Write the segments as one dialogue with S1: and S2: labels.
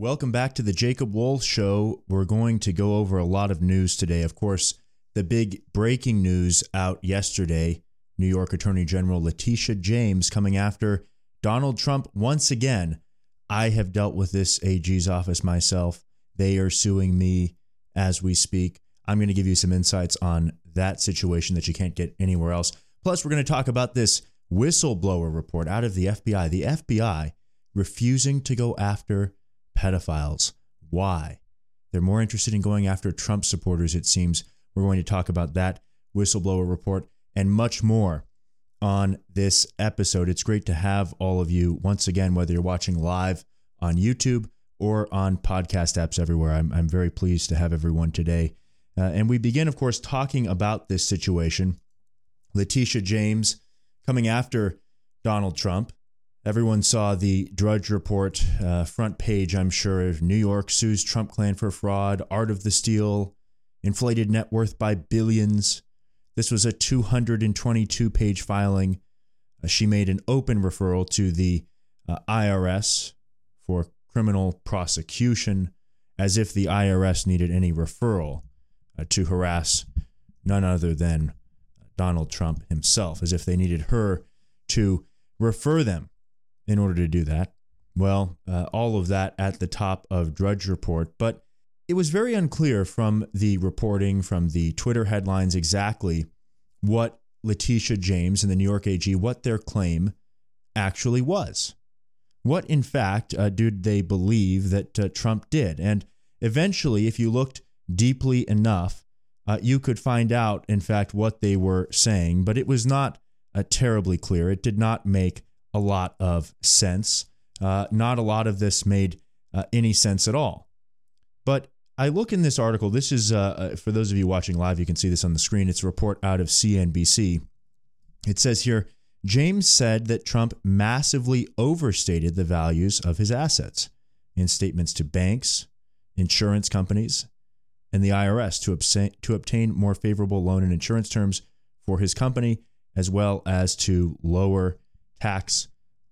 S1: Welcome back to the Jacob Wohl Show. We're going to go over a lot of news today. Of course, the big breaking news out yesterday New York Attorney General Letitia James coming after Donald Trump once again. I have dealt with this AG's office myself. They are suing me as we speak. I'm going to give you some insights on that situation that you can't get anywhere else. Plus, we're going to talk about this whistleblower report out of the FBI. The FBI refusing to go after pedophiles. Why? They're more interested in going after Trump supporters, it seems. We're going to talk about that whistleblower report and much more on this episode. It's great to have all of you once again, whether you're watching live on YouTube or on podcast apps everywhere. I'm, I'm very pleased to have everyone today. Uh, and we begin, of course, talking about this situation. Letitia James coming after Donald Trump Everyone saw the Drudge Report uh, front page, I'm sure. New York sues Trump clan for fraud, Art of the Steal, inflated net worth by billions. This was a 222 page filing. Uh, she made an open referral to the uh, IRS for criminal prosecution, as if the IRS needed any referral uh, to harass none other than Donald Trump himself, as if they needed her to refer them in order to do that. Well, uh, all of that at the top of Drudge Report, but it was very unclear from the reporting, from the Twitter headlines, exactly what Letitia James and the New York AG, what their claim actually was. What, in fact, uh, did they believe that uh, Trump did? And eventually, if you looked deeply enough, uh, you could find out, in fact, what they were saying, but it was not uh, terribly clear. It did not make a lot of sense. Uh, not a lot of this made uh, any sense at all. But I look in this article. This is, uh, uh for those of you watching live, you can see this on the screen. It's a report out of CNBC. It says here James said that Trump massively overstated the values of his assets in statements to banks, insurance companies, and the IRS to, obtain, to obtain more favorable loan and insurance terms for his company, as well as to lower tax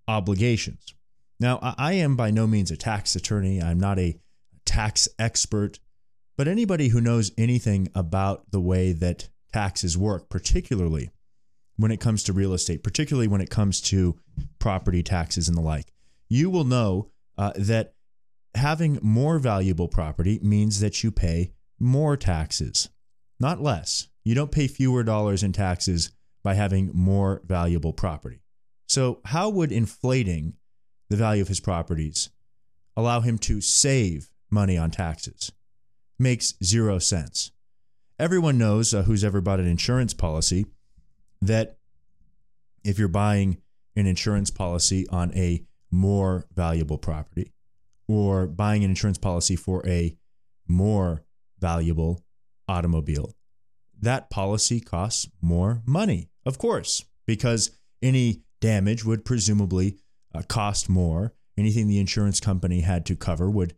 S1: obligations. Now, I am by no means a tax attorney, I'm not a tax expert, but anybody who knows anything about the way that taxes work, particularly when it comes to real estate, particularly when it comes to property taxes and the like, you will know uh, that having more valuable property means that you pay more taxes, not less. You don't pay fewer dollars in taxes by having more valuable property. So, how would inflating the value of his properties allow him to save money on taxes? Makes zero sense. Everyone knows uh, who's ever bought an insurance policy that if you're buying an insurance policy on a more valuable property or buying an insurance policy for a more valuable automobile, that policy costs more money, of course, because any damage would presumably uh, cost more. Anything the insurance company had to cover would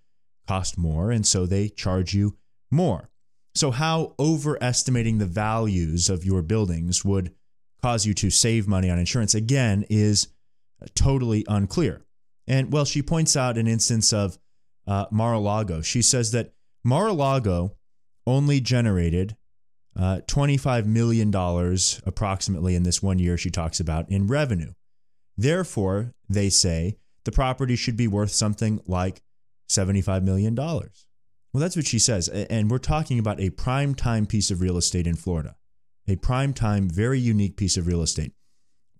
S1: cost more, and so they charge you more. So, how overestimating the values of your buildings would cause you to save money on insurance, again, is uh, totally unclear. And well, she points out an instance of uh, Mar a Lago. She says that Mar a Lago only generated uh, $25 million approximately in this one year she talks about in revenue. Therefore, they say the property should be worth something like $75 million. Well, that's what she says. And we're talking about a prime time piece of real estate in Florida, a prime time, very unique piece of real estate.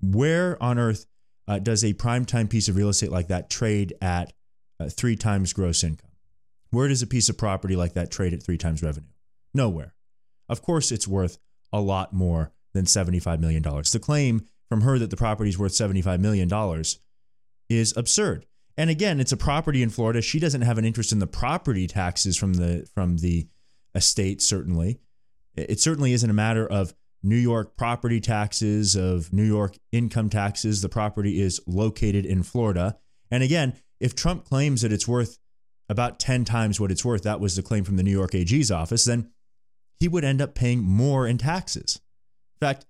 S1: Where on earth uh, does a prime time piece of real estate like that trade at uh, three times gross income? Where does a piece of property like that trade at three times revenue? Nowhere. Of course, it's worth a lot more than $75 million. The claim from her that the property is worth $75 million is absurd. And again, it's a property in Florida. She doesn't have an interest in the property taxes from the from the estate, certainly. It certainly isn't a matter of New York property taxes, of New York income taxes. The property is located in Florida. And again, if Trump claims that it's worth about 10 times what it's worth, that was the claim from the New York AG's office, then he would end up paying more in taxes. In fact,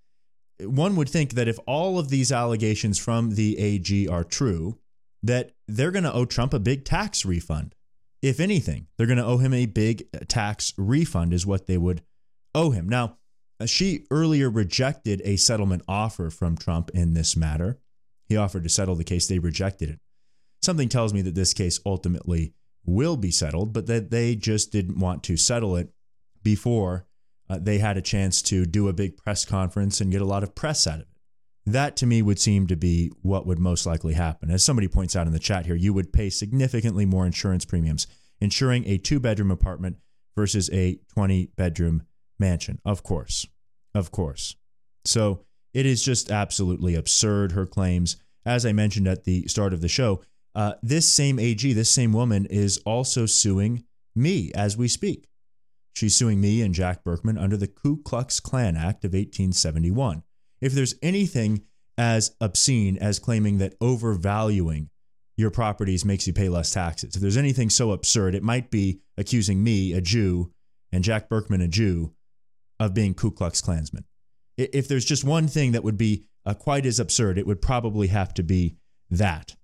S1: one would think that if all of these allegations from the AG are true, that they're going to owe Trump a big tax refund. if anything, they're going to owe him a big tax refund, is what they would owe him. Now, uh, she earlier rejected a settlement offer from Trump in this matter. He offered to settle the case, they rejected it. Something tells me that this case ultimately will be settled, but that they just didn't want to settle it before uh, they had a chance to do a big press conference and get a lot of press out of it. That to me would seem to be what would most likely happen. As somebody points out in the chat here, you would pay significantly more insurance premiums insuring a two bedroom apartment versus a 20 bedroom mansion. Of course. Of course. So it is just absolutely absurd, her claims. As I mentioned at the start of the show, uh, this same AG, this same woman, is also suing me as we speak. She's suing me and Jack Burkman under the Ku Klux Klan Act of 1871. If there's anything as obscene as claiming that overvaluing your properties makes you pay less taxes, if there's anything so absurd, it might be accusing me, a Jew, and Jack Burkman, a Jew, of being Ku Klux Klansmen. If there's just one thing that would be uh, quite as absurd, it would probably have to be that.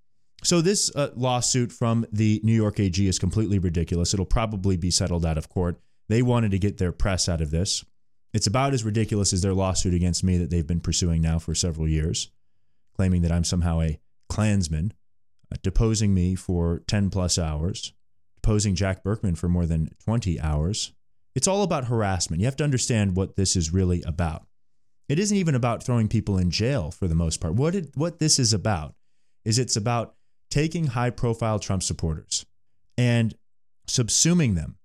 S1: So this uh, lawsuit from the New York AG is completely ridiculous. It'll probably be settled out of court. They wanted to get their press out of this. It's about as ridiculous as their lawsuit against me that they've been pursuing now for several years, claiming that I'm somehow a Klansman, uh, deposing me for 10 plus hours, deposing Jack Burkman for more than 20 hours. It's all about harassment. You have to understand what this is really about. It isn't even about throwing people in jail for the most part. What it, what this is about is it's about taking high profile Trump supporters and subsuming them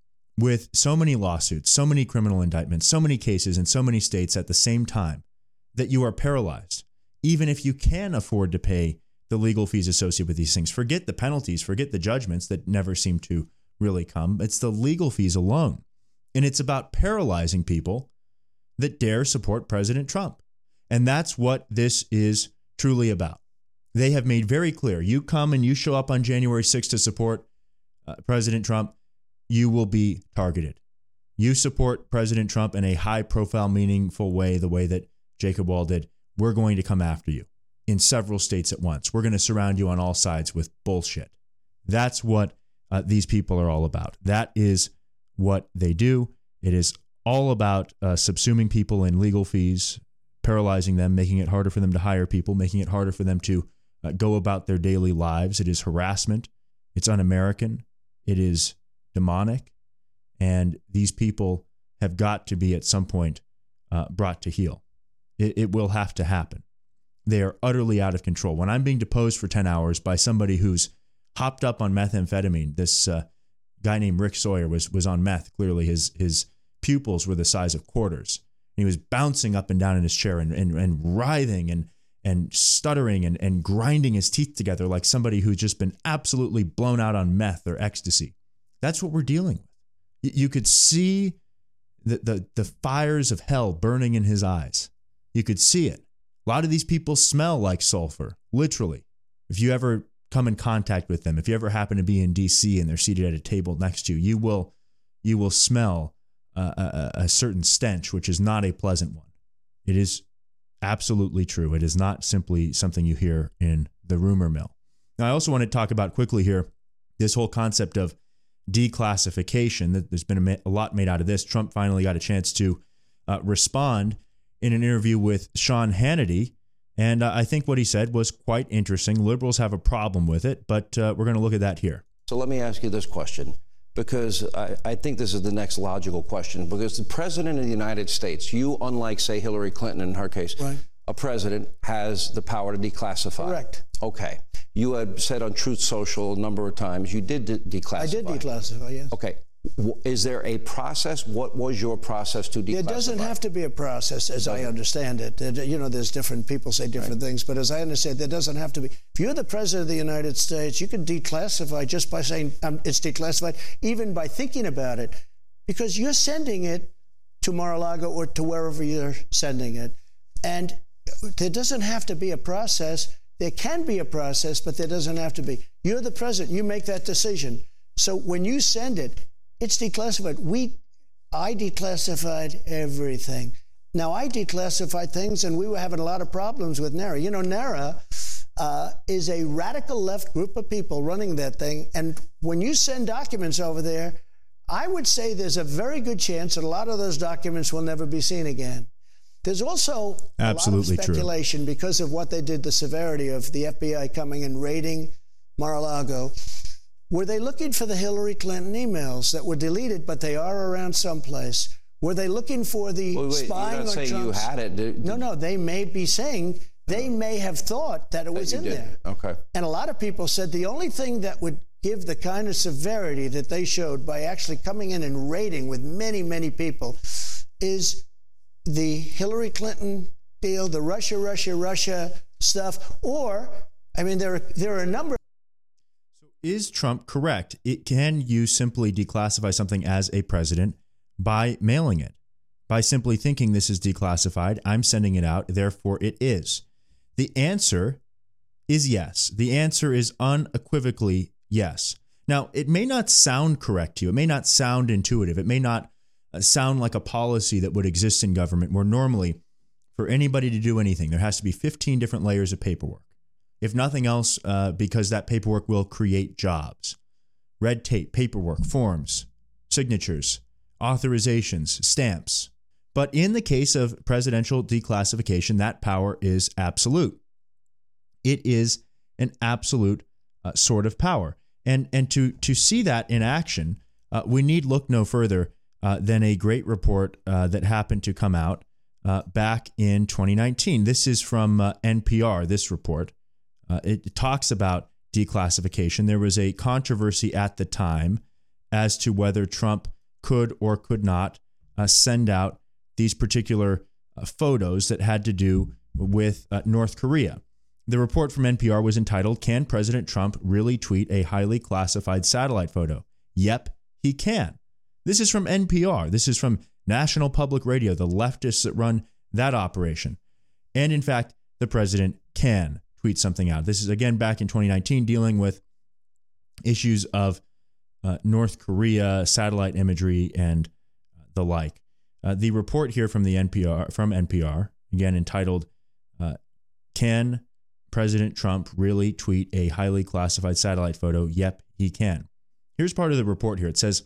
S1: with so many lawsuits, so many criminal indictments, so many cases in so many states at the same time that you are paralyzed, even if you can afford to pay the legal fees associated with these things. Forget the penalties, forget the judgments that never seem to really come. It's the legal fees alone. And it's about paralyzing people that dare support President Trump. And that's what this is truly about they have made very clear you come and you show up on January 6th to support uh, President Trump, you will be targeted. You support President Trump in a high profile, meaningful way, the way that Jacob Wohl did. We're going to come after you in several states at once. We're going to surround you on all sides with bullshit. That's what uh, these people are all about. That is what they do. It is all about uh, subsuming people in legal fees, paralyzing them, making it harder for them to hire people, making it harder for them to uh, go about their daily lives. It is harassment. It's un American. It is demonic. And these people have got to be at some point uh, brought to heel. It, it will have to happen. They are utterly out of control. When I'm being deposed for 10 hours by somebody who's hopped up on methamphetamine, this uh, guy named Rick Sawyer was, was on meth. Clearly, his, his pupils were the size of quarters. And he was bouncing up and down in his chair and, and, and writhing and and stuttering and, and grinding his teeth together like somebody who's just been absolutely blown out on meth or ecstasy. That's what we're dealing with. You could see the, the, the fires of hell burning in his eyes. You could see it. A lot of these people smell like sulfur, literally. If you ever come in contact with them, if you ever happen to be in DC and they're seated at a table next to you, you will, you will smell a, a certain stench, which is not a pleasant one. It is absolutely true. It is not simply something you hear in the rumor mill. Now, I also want to talk about quickly here this whole concept of declassification. That there's been a, lot made out of this. Trump finally got a chance to uh, respond in an interview with Sean Hannity. And uh, I think what he said was quite interesting. Liberals have a problem with it, but uh, we're going to look at that here.
S2: So let me ask you this question because I, I, think this is the next logical question. Because the president of the United States, you, unlike, say, Hillary Clinton in her case, right. a president has the power to declassify.
S3: Correct.
S2: Okay. You had said on Truth Social a number of times you did de- declassify. I
S3: did declassify, yes.
S2: Okay. Is there a process? What was your process to declassify?
S3: There doesn't have to be a process, as I understand it. You know, there's different people say different right. things, but as I understand, it, there doesn't have to be. If you're the president of the United States, you can declassify just by saying um, it's declassified, even by thinking about it, because you're sending it to Mar-a-Lago or to wherever you're sending it, and there doesn't have to be a process. There can be a process, but there doesn't have to be. You're the president. You make that decision. So when you send it, it's declassified. We, I declassified everything. Now I declassified things, and we were having a lot of problems with NARA. You know, NARA uh, is a radical left group of people running that thing. And when you send documents over there, I would say there's a very good chance that a lot of those documents will never be seen again. There's also
S1: Absolutely
S3: a lot of speculation
S1: true.
S3: because of what they did, the severity of the FBI coming and raiding Mar-a-Lago. Were they looking for the Hillary Clinton emails that were deleted, but they are around someplace? Were they looking for the
S2: wait, wait,
S3: spying
S2: you
S3: on
S2: say
S3: Trump's?
S2: you had it. Did,
S3: no, no. They may be saying they uh-huh. may have thought that it was in
S2: did.
S3: there.
S2: Okay.
S3: And a lot of people said the only thing that would give the kind of severity that they showed by actually coming in and raiding with many, many people is the Hillary Clinton deal, the Russia, Russia, Russia stuff, or I mean, there are there are a number.
S1: So is Trump correct? It can you simply declassify something as a president by mailing it, by simply thinking this is declassified. I'm sending it out, therefore it is. The answer is yes. The answer is unequivocally yes. Now, it may not sound correct to you. It may not sound intuitive. It may not sound like a policy that would exist in government where normally for anybody to do anything, there has to be 15 different layers of paperwork. If nothing else, uh, because that paperwork will create jobs. Red tape, paperwork, forms, signatures, authorizations, stamps. But in the case of presidential declassification, that power is absolute. It is an absolute uh, sort of power. And, and to, to see that in action, uh, we need look no further uh, than a great report uh, that happened to come out uh, back in 2019. This is from uh, NPR, this report. it talks about declassification. There was a controversy at the time as to whether Trump could or could not send out these particular photos that had to do with North Korea. The report from NPR was entitled Can President Trump Really Tweet a Highly Classified Satellite Photo? Yep, he can. This is from NPR. This is from National Public Radio, the leftists that run that operation. And in fact, the president can tweet something out. This is again back in 2019 dealing with issues of uh, North Korea satellite imagery and the like. Uh, the report here from the NPR from NPR again entitled uh, "Can President Trump really tweet a highly classified satellite photo? Yep, he can. Here's part of the report here. It says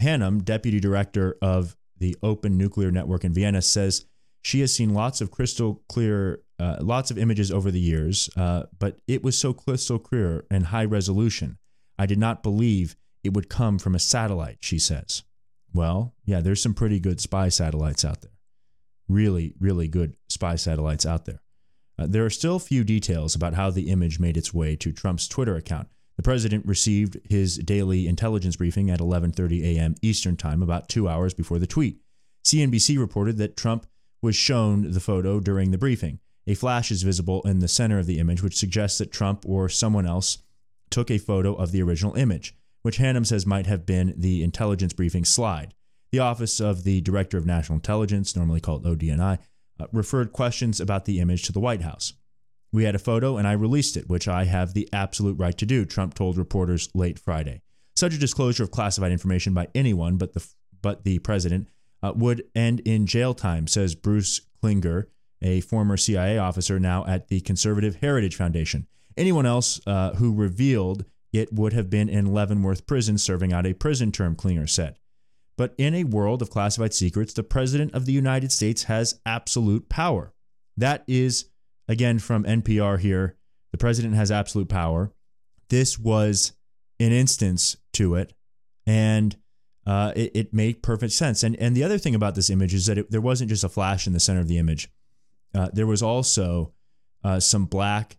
S1: Hanham, deputy director of the Open Nuclear Network in Vienna, says she has seen lots of crystal clear, uh, lots of images over the years, uh, but it was so crystal clear and high resolution. I did not believe it would come from a satellite, she says. Well, yeah, there's some pretty good spy satellites out there. Really, really good spy satellites out there. Uh, there are still few details about how the image made its way to Trump's Twitter account. The president received his daily intelligence briefing at 11:30 a.m. Eastern Time about 2 hours before the tweet. CNBC reported that Trump was shown the photo during the briefing. A flash is visible in the center of the image which suggests that Trump or someone else took a photo of the original image, which Hanham says might have been the intelligence briefing slide. The Office of the Director of National Intelligence, normally called ODNI, uh, referred questions about the image to the White House. We had a photo and I released it, which I have the absolute right to do, Trump told reporters late Friday. Such a disclosure of classified information by anyone but the, but the president uh, would end in jail time, says Bruce Klingner, a former CIA officer now at the Conservative Heritage Foundation. Anyone else uh, who revealed it would have been in Leavenworth prison serving out a prison term, Klingner said. But in a world of classified secrets, the President of the United States has absolute power. That is, again, from NPR here. The President has absolute power. This was an instance to it, and uh, it, it, made perfect sense. And, and the other thing about this image is that it, there wasn't just a flash in the center of the image, uh, there was also uh, some black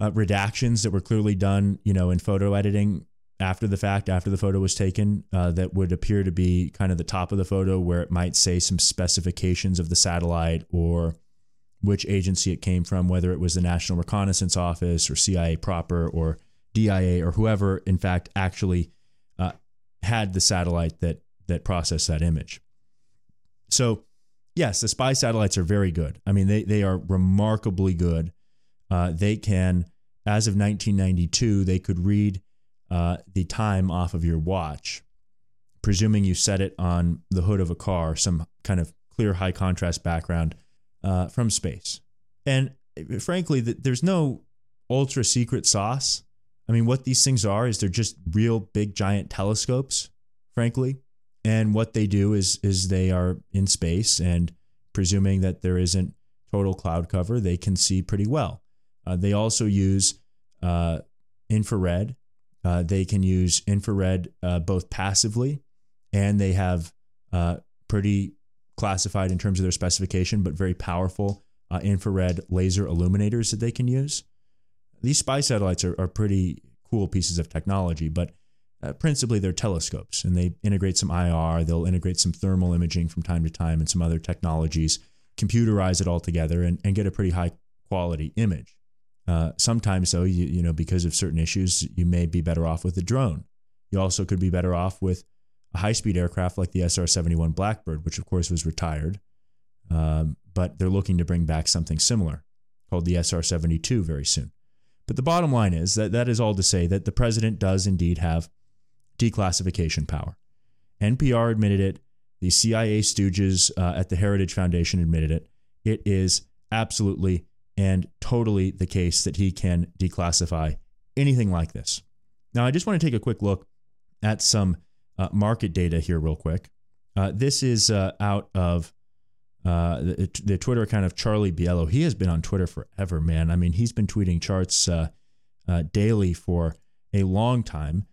S1: uh, redactions that were clearly done, you know, in photo editing after the fact, after the photo was taken, uh, that would appear to be kind of the top of the photo where it might say some specifications of the satellite or which agency it came from, whether it was the National Reconnaissance Office or CIA proper or DIA or whoever, in fact, actually uh, had the satellite that that processed that image. So, yes, the spy satellites are very good. I mean, they they are remarkably good. Uh, they can, as of 1992, they could read uh, the time off of your watch, presuming you set it on the hood of a car, some kind of clear high contrast background uh, from space. And uh, frankly, there's no ultra secret sauce. I mean, what these things are is they're just real big giant telescopes, frankly. And what they do is is they are in space and presuming that there isn't total cloud cover, they can see pretty well. Uh, they also use uh, infrared. Uh, they can use infrared uh, both passively and they have uh, pretty classified in terms of their specification, but very powerful uh, infrared laser illuminators that they can use. These spy satellites are, are pretty cool pieces of technology, but uh, principally they're telescopes and they integrate some IR, they'll integrate some thermal imaging from time to time and some other technologies, computerize it all together and, and get a pretty high quality image. Uh, sometimes, though, you, you know, because of certain issues, you may be better off with a drone. You also could be better off with a high speed aircraft like the SR 71 Blackbird, which of course was retired. Um, but they're looking to bring back something similar called the SR 72 very soon. But the bottom line is that that is all to say that the president does indeed have declassification power. NPR admitted it. The CIA stooges uh, at the Heritage Foundation admitted it. It is absolutely and totally the case that he can declassify anything like this. Now, I just want to take a quick look at some uh, market data here, real quick. Uh, this is uh, out of uh, the, the, Twitter account of Charlie Bilello. He has been on Twitter forever, man. I mean, he's been tweeting charts uh, uh, daily for a long time.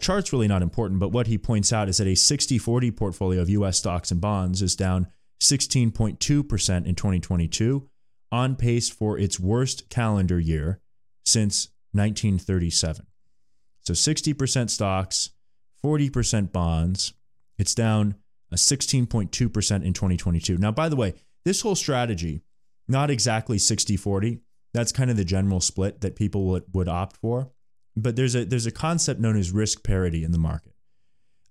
S1: charts really not important, but what he points out is that a 60 40 portfolio of US stocks and bonds is down 16.2% in 2022, on pace for its worst calendar year since 1937. So 60% stocks, 40% bonds. It's down a 16.2% in 2022. Now, by the way, this whole strategy, not exactly 60 40, that's kind of the general split that people would, would opt for. But there's a, there's a concept known as risk parity in the market.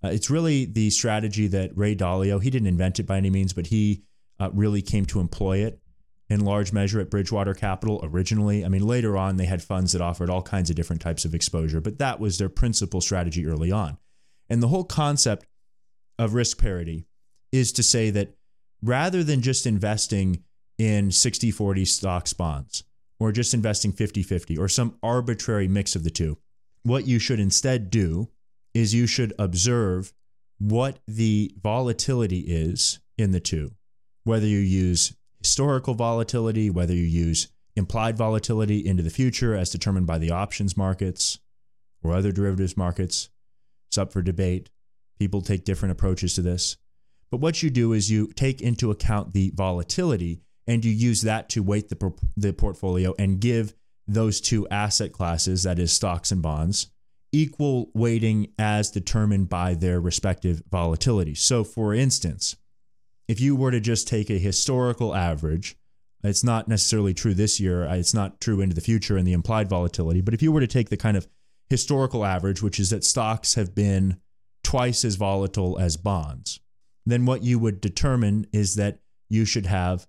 S1: Uh, it's really the strategy that Ray Dalio, he didn't invent it by any means, but he uh, really came to employ it in large measure at Bridgewater Capital originally. I mean, later on, they had funds that offered all kinds of different types of exposure, but that was their principal strategy early on. And the whole concept of risk parity is to say that rather than just investing in 60 40 stocks bonds or just investing 50 50 or some arbitrary mix of the two, what you should instead do is you should observe what the volatility is in the two, whether you use historical volatility, whether you use implied volatility into the future as determined by the options markets or other derivatives markets. It's up for debate. People take different approaches to this. But what you do is you take into account the volatility and you use that to weight the, the portfolio and give those two asset classes, that is, stocks and bonds, equal weighting as determined by their respective volatility. So, for instance, if you were to just take a historical average, it's not necessarily true this year, it's not true into the future in the implied volatility, but if you were to take the kind of historical average, which is that stocks have been twice as volatile as bonds, then what you would determine is that you should have,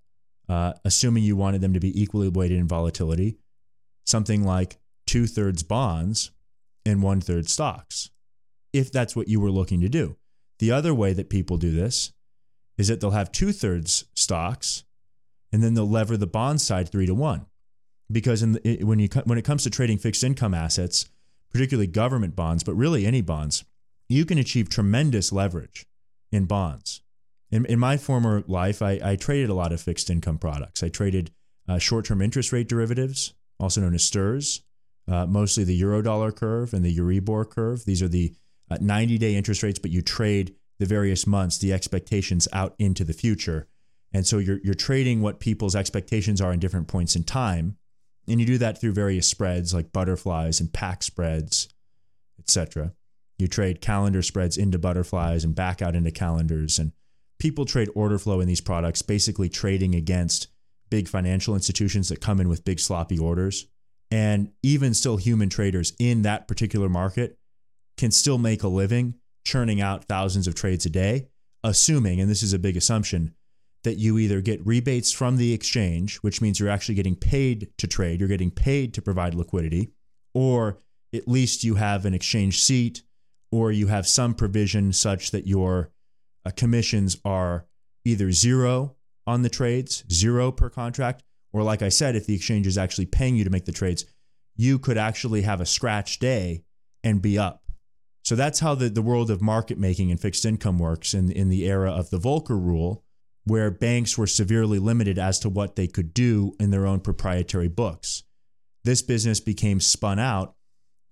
S1: uh, assuming you wanted them to be equally weighted in volatility, something like two thirds bonds and one third stocks, if that's what you were looking to do. The other way that people do this is that they'll have two thirds stocks and then they'll lever the bond side three to one. Because the, when, you, when it comes to trading fixed income assets, particularly government bonds, but really any bonds, you can achieve tremendous leverage in bonds. In, in my former life, I, I, traded a lot of fixed income products. I traded uh, short term interest rate derivatives, also known as STIRS, uh, mostly the Eurodollar curve and the Euribor curve. These are the 90 uh, day interest rates, but you trade the various months, the expectations out into the future. And so you're, you're trading what people's expectations are in different points in time and you do that through various spreads like butterflies and pack spreads, etc. You trade calendar spreads into butterflies and back out into calendars. And people trade order flow in these products, basically trading against big financial institutions that come in with big sloppy orders. And even still, human traders in that particular market can still make a living churning out thousands of trades a day, assuming, and this is a big assumption, that you either get rebates from the exchange, which means you're actually getting paid to trade, you're getting paid to provide liquidity, or at least you have an exchange seat, or you have some provision such that your uh, commissions are either zero on the trades, zero per contract, or like I said, if the exchange is actually paying you to make the trades, you could actually have a scratch day and be up. So that's how the, the world of market making and fixed income works in, in the era of the Volcker rule, where banks were severely limited as to what they could do in their own proprietary books. This business became spun out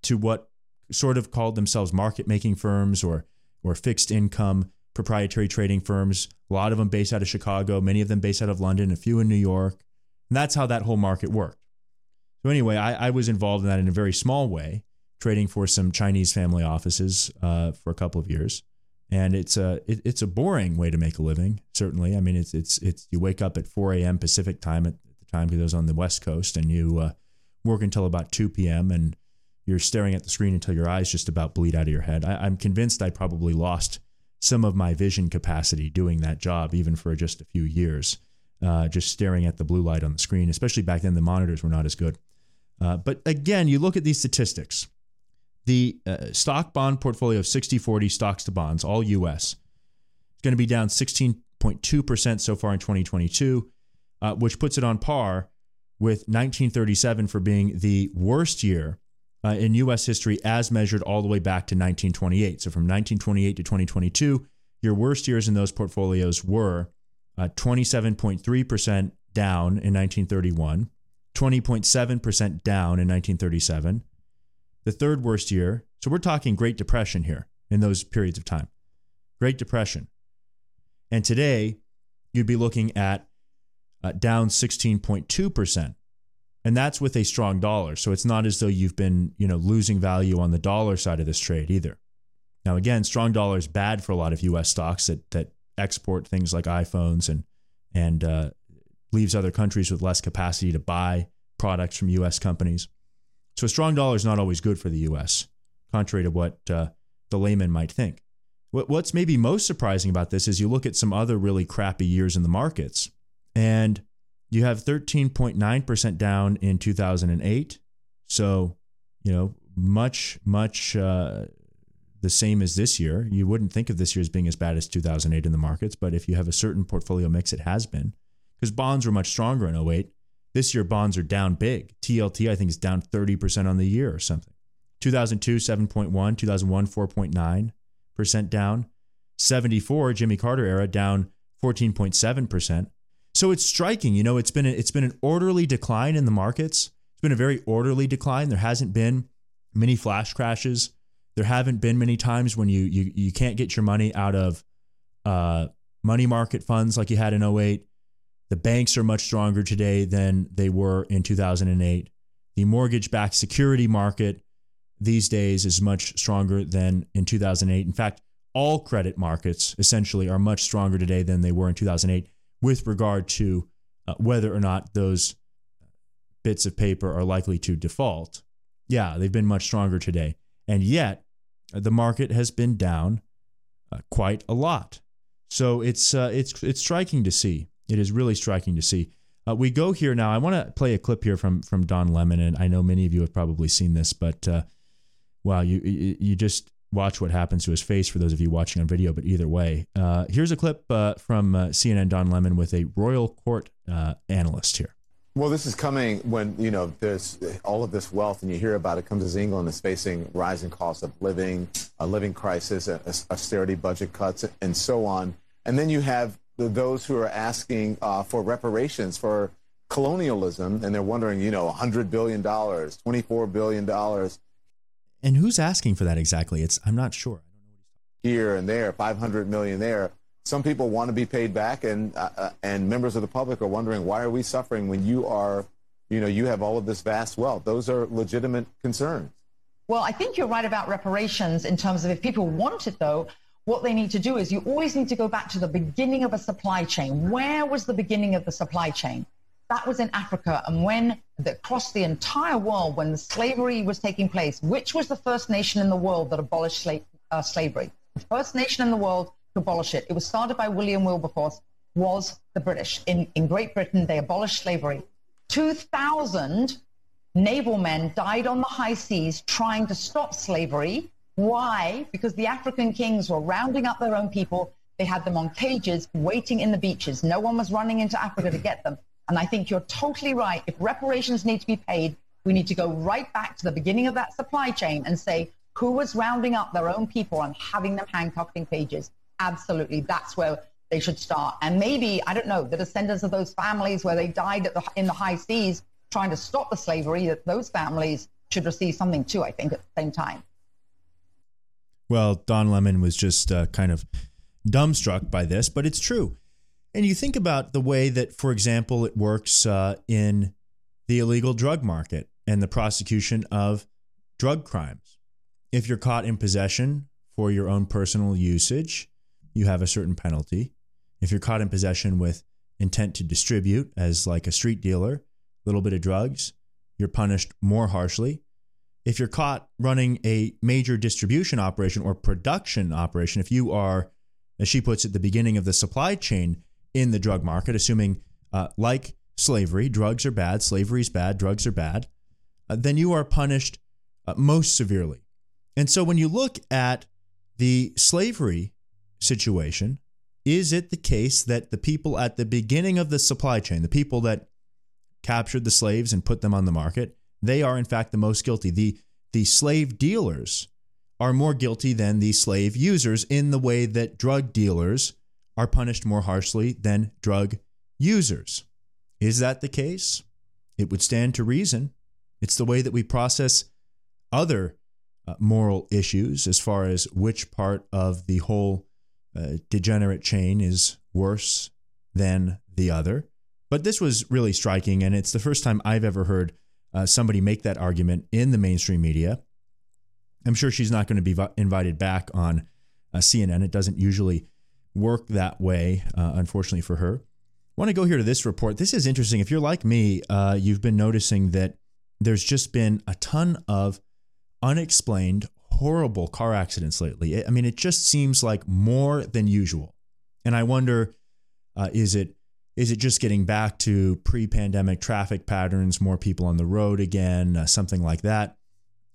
S1: to what sort of called themselves market making firms or, or fixed income proprietary trading firms, a lot of them based out of Chicago, many of them based out of London, a few in New York. And that's how that whole market worked. So, anyway, I, I was involved in that in a very small way, trading for some Chinese family offices uh, for a couple of years. And it's a it, it's a boring way to make a living. Certainly, I mean it's it's it's you wake up at 4 a.m. Pacific time at the time because I was on the West Coast, and you uh, work until about 2 p.m. and you're staring at the screen until your eyes just about bleed out of your head. I, I'm convinced I probably lost some of my vision capacity doing that job, even for just a few years, uh, just staring at the blue light on the screen. Especially back then, the monitors were not as good. Uh, but again, you look at these statistics. The uh, stock bond portfolio of 60 40 stocks to bonds, all US, is going to be down 16.2% so far in 2022, uh, which puts it on par with 1937 for being the worst year uh, in U.S. history as measured all the way back to 1928. So from 1928 to 2022, your worst years in those portfolios were uh, 27.3% down in 1931, 20.7% down in 1937. The third worst year, so we're talking Great Depression here in those periods of time. Great Depression. And today, you'd be looking at uh, down 16.2%. And that's with a strong dollar. So it's not as though you've been, you know, losing value on the dollar side of this trade either. Now, again, strong dollar is bad for a lot of U.S. stocks that that export things like iPhones and and uh, leaves other countries with less capacity to buy products from U.S. companies. So a strong dollar is not always good for the U.S., contrary to what uh, the layman might think. What, what's maybe most surprising about this is you look at some other really crappy years in the markets, and you have 13.9% down in 2008. So, you know, much, much uh, the same as this year. You wouldn't think of this year as being as bad as 2008 in the markets, but if you have a certain portfolio mix, it has been because bonds were much stronger in 08. This year, bonds are down big. TLT, I think, is down 30% on the year or something. 2002, 7.1, 2001, 4.9% down. 74, Jimmy Carter era, down 14.7%. So it's striking, you know, it's been a, it's been an orderly decline in the markets. It's been a very orderly decline. There hasn't been many flash crashes. There haven't been many times when you you you can't get your money out of uh, money market funds like you had in 08. The banks are much stronger today than they were in 2008. The mortgage backed security market these days is much stronger than in 2008. In fact, all credit markets essentially are much stronger today than they were in 2008 with regard to uh, whether or not those bits of paper are likely to default. Yeah, they've been much stronger today. And yet, the market has been down uh, quite a lot. So it's uh, it's it's striking to see. It is really striking to see. Uh, we go here now. I want to play a clip here from from Don Lemon, and I know many of you have probably seen this, but uh, wow, you you just watch what happens to his face for those of you watching on video. But either way, uh, here's a clip uh, from uh, CNN Don Lemon with a royal court uh, analyst here.
S4: Well, this is coming when you know there's all of this wealth, and you hear about it comes as England is facing rising costs of living, a living crisis, austerity budget cuts, and so on. And then you have the, those who are asking uh, for reparations for colonialism, and they're wondering, you know, 100 billion dollars, 24 billion dollars
S1: and who's asking for that exactly? It's I'm not sure.
S4: Here and there, 500 million there. Some people want to be paid back, and uh, uh, and members of the public are wondering why are we suffering when you are, you know, you have all of this vast wealth. Those are legitimate concerns.
S5: Well, I think you're right about reparations in terms of if people want it, though, what they need to do is you always need to go back to the beginning of a supply chain. Where was the beginning of the supply chain? that was in Africa. And when across the entire world, when the slavery was taking place, which was the first nation in the world that abolished uh, slavery? The first nation in the world to abolish it. It was started by William Wilberforce, was the British. In, in Great Britain, they abolished slavery. 2,000 naval men died on the high seas trying to stop slavery. Why? Because the African kings were rounding up their own people. They had them on cages waiting in the beaches. No one was running into Africa to get them. And I think you're totally right. If reparations need to be paid, We need to go right back to the beginning of that supply chain and say who was rounding up their own people and having them handcuffed in cages. Absolutely, that's where they should start. And maybe I don't know the descendants of those families where they died the, in the high seas trying to stop the slavery. That those families should receive something too. I think at the same time.
S1: Well, Don Lemon was just uh, kind of dumbstruck by this, but it's true. And you think about the way that, for example, it works uh, in the illegal drug market and the prosecution of drug crimes. If you're caught in possession for your own personal usage, you have a certain penalty. If you're caught in possession with intent to distribute, as like a street dealer, a little bit of drugs, you're punished more harshly. If you're caught running a major distribution operation or production operation, if you are, as she puts it, the beginning of the supply chain in the drug market, assuming uh, like slavery, drugs are bad, slavery is bad, drugs are bad, uh, then you are punished uh, most severely. And so when you look at the slavery situation, is it the case that the people at the beginning of the supply chain, the people that captured the slaves and put them on the market, they are in fact the most guilty? The the slave dealers are more guilty than the slave users in the way that drug dealers are punished more harshly than drug users. Is that the case? It would stand to reason. It's the way that we process other uh, moral issues as far as which part of the whole uh, degenerate chain is worse than the other. But this was really striking, and it's the first time I've ever heard uh, somebody make that argument in the mainstream media. I'm sure she's not going to be invited back on uh, CNN. It doesn't usually work that way, uh, unfortunately for her. I want to go here to this report. This is interesting. If you're like me, uh, you've been noticing that there's just been a ton of unexplained, horrible car accidents lately. I mean, it just seems like more than usual. And I wonder, uh, is it is it just getting back to pre-pandemic traffic patterns, more people on the road again, uh, something like that?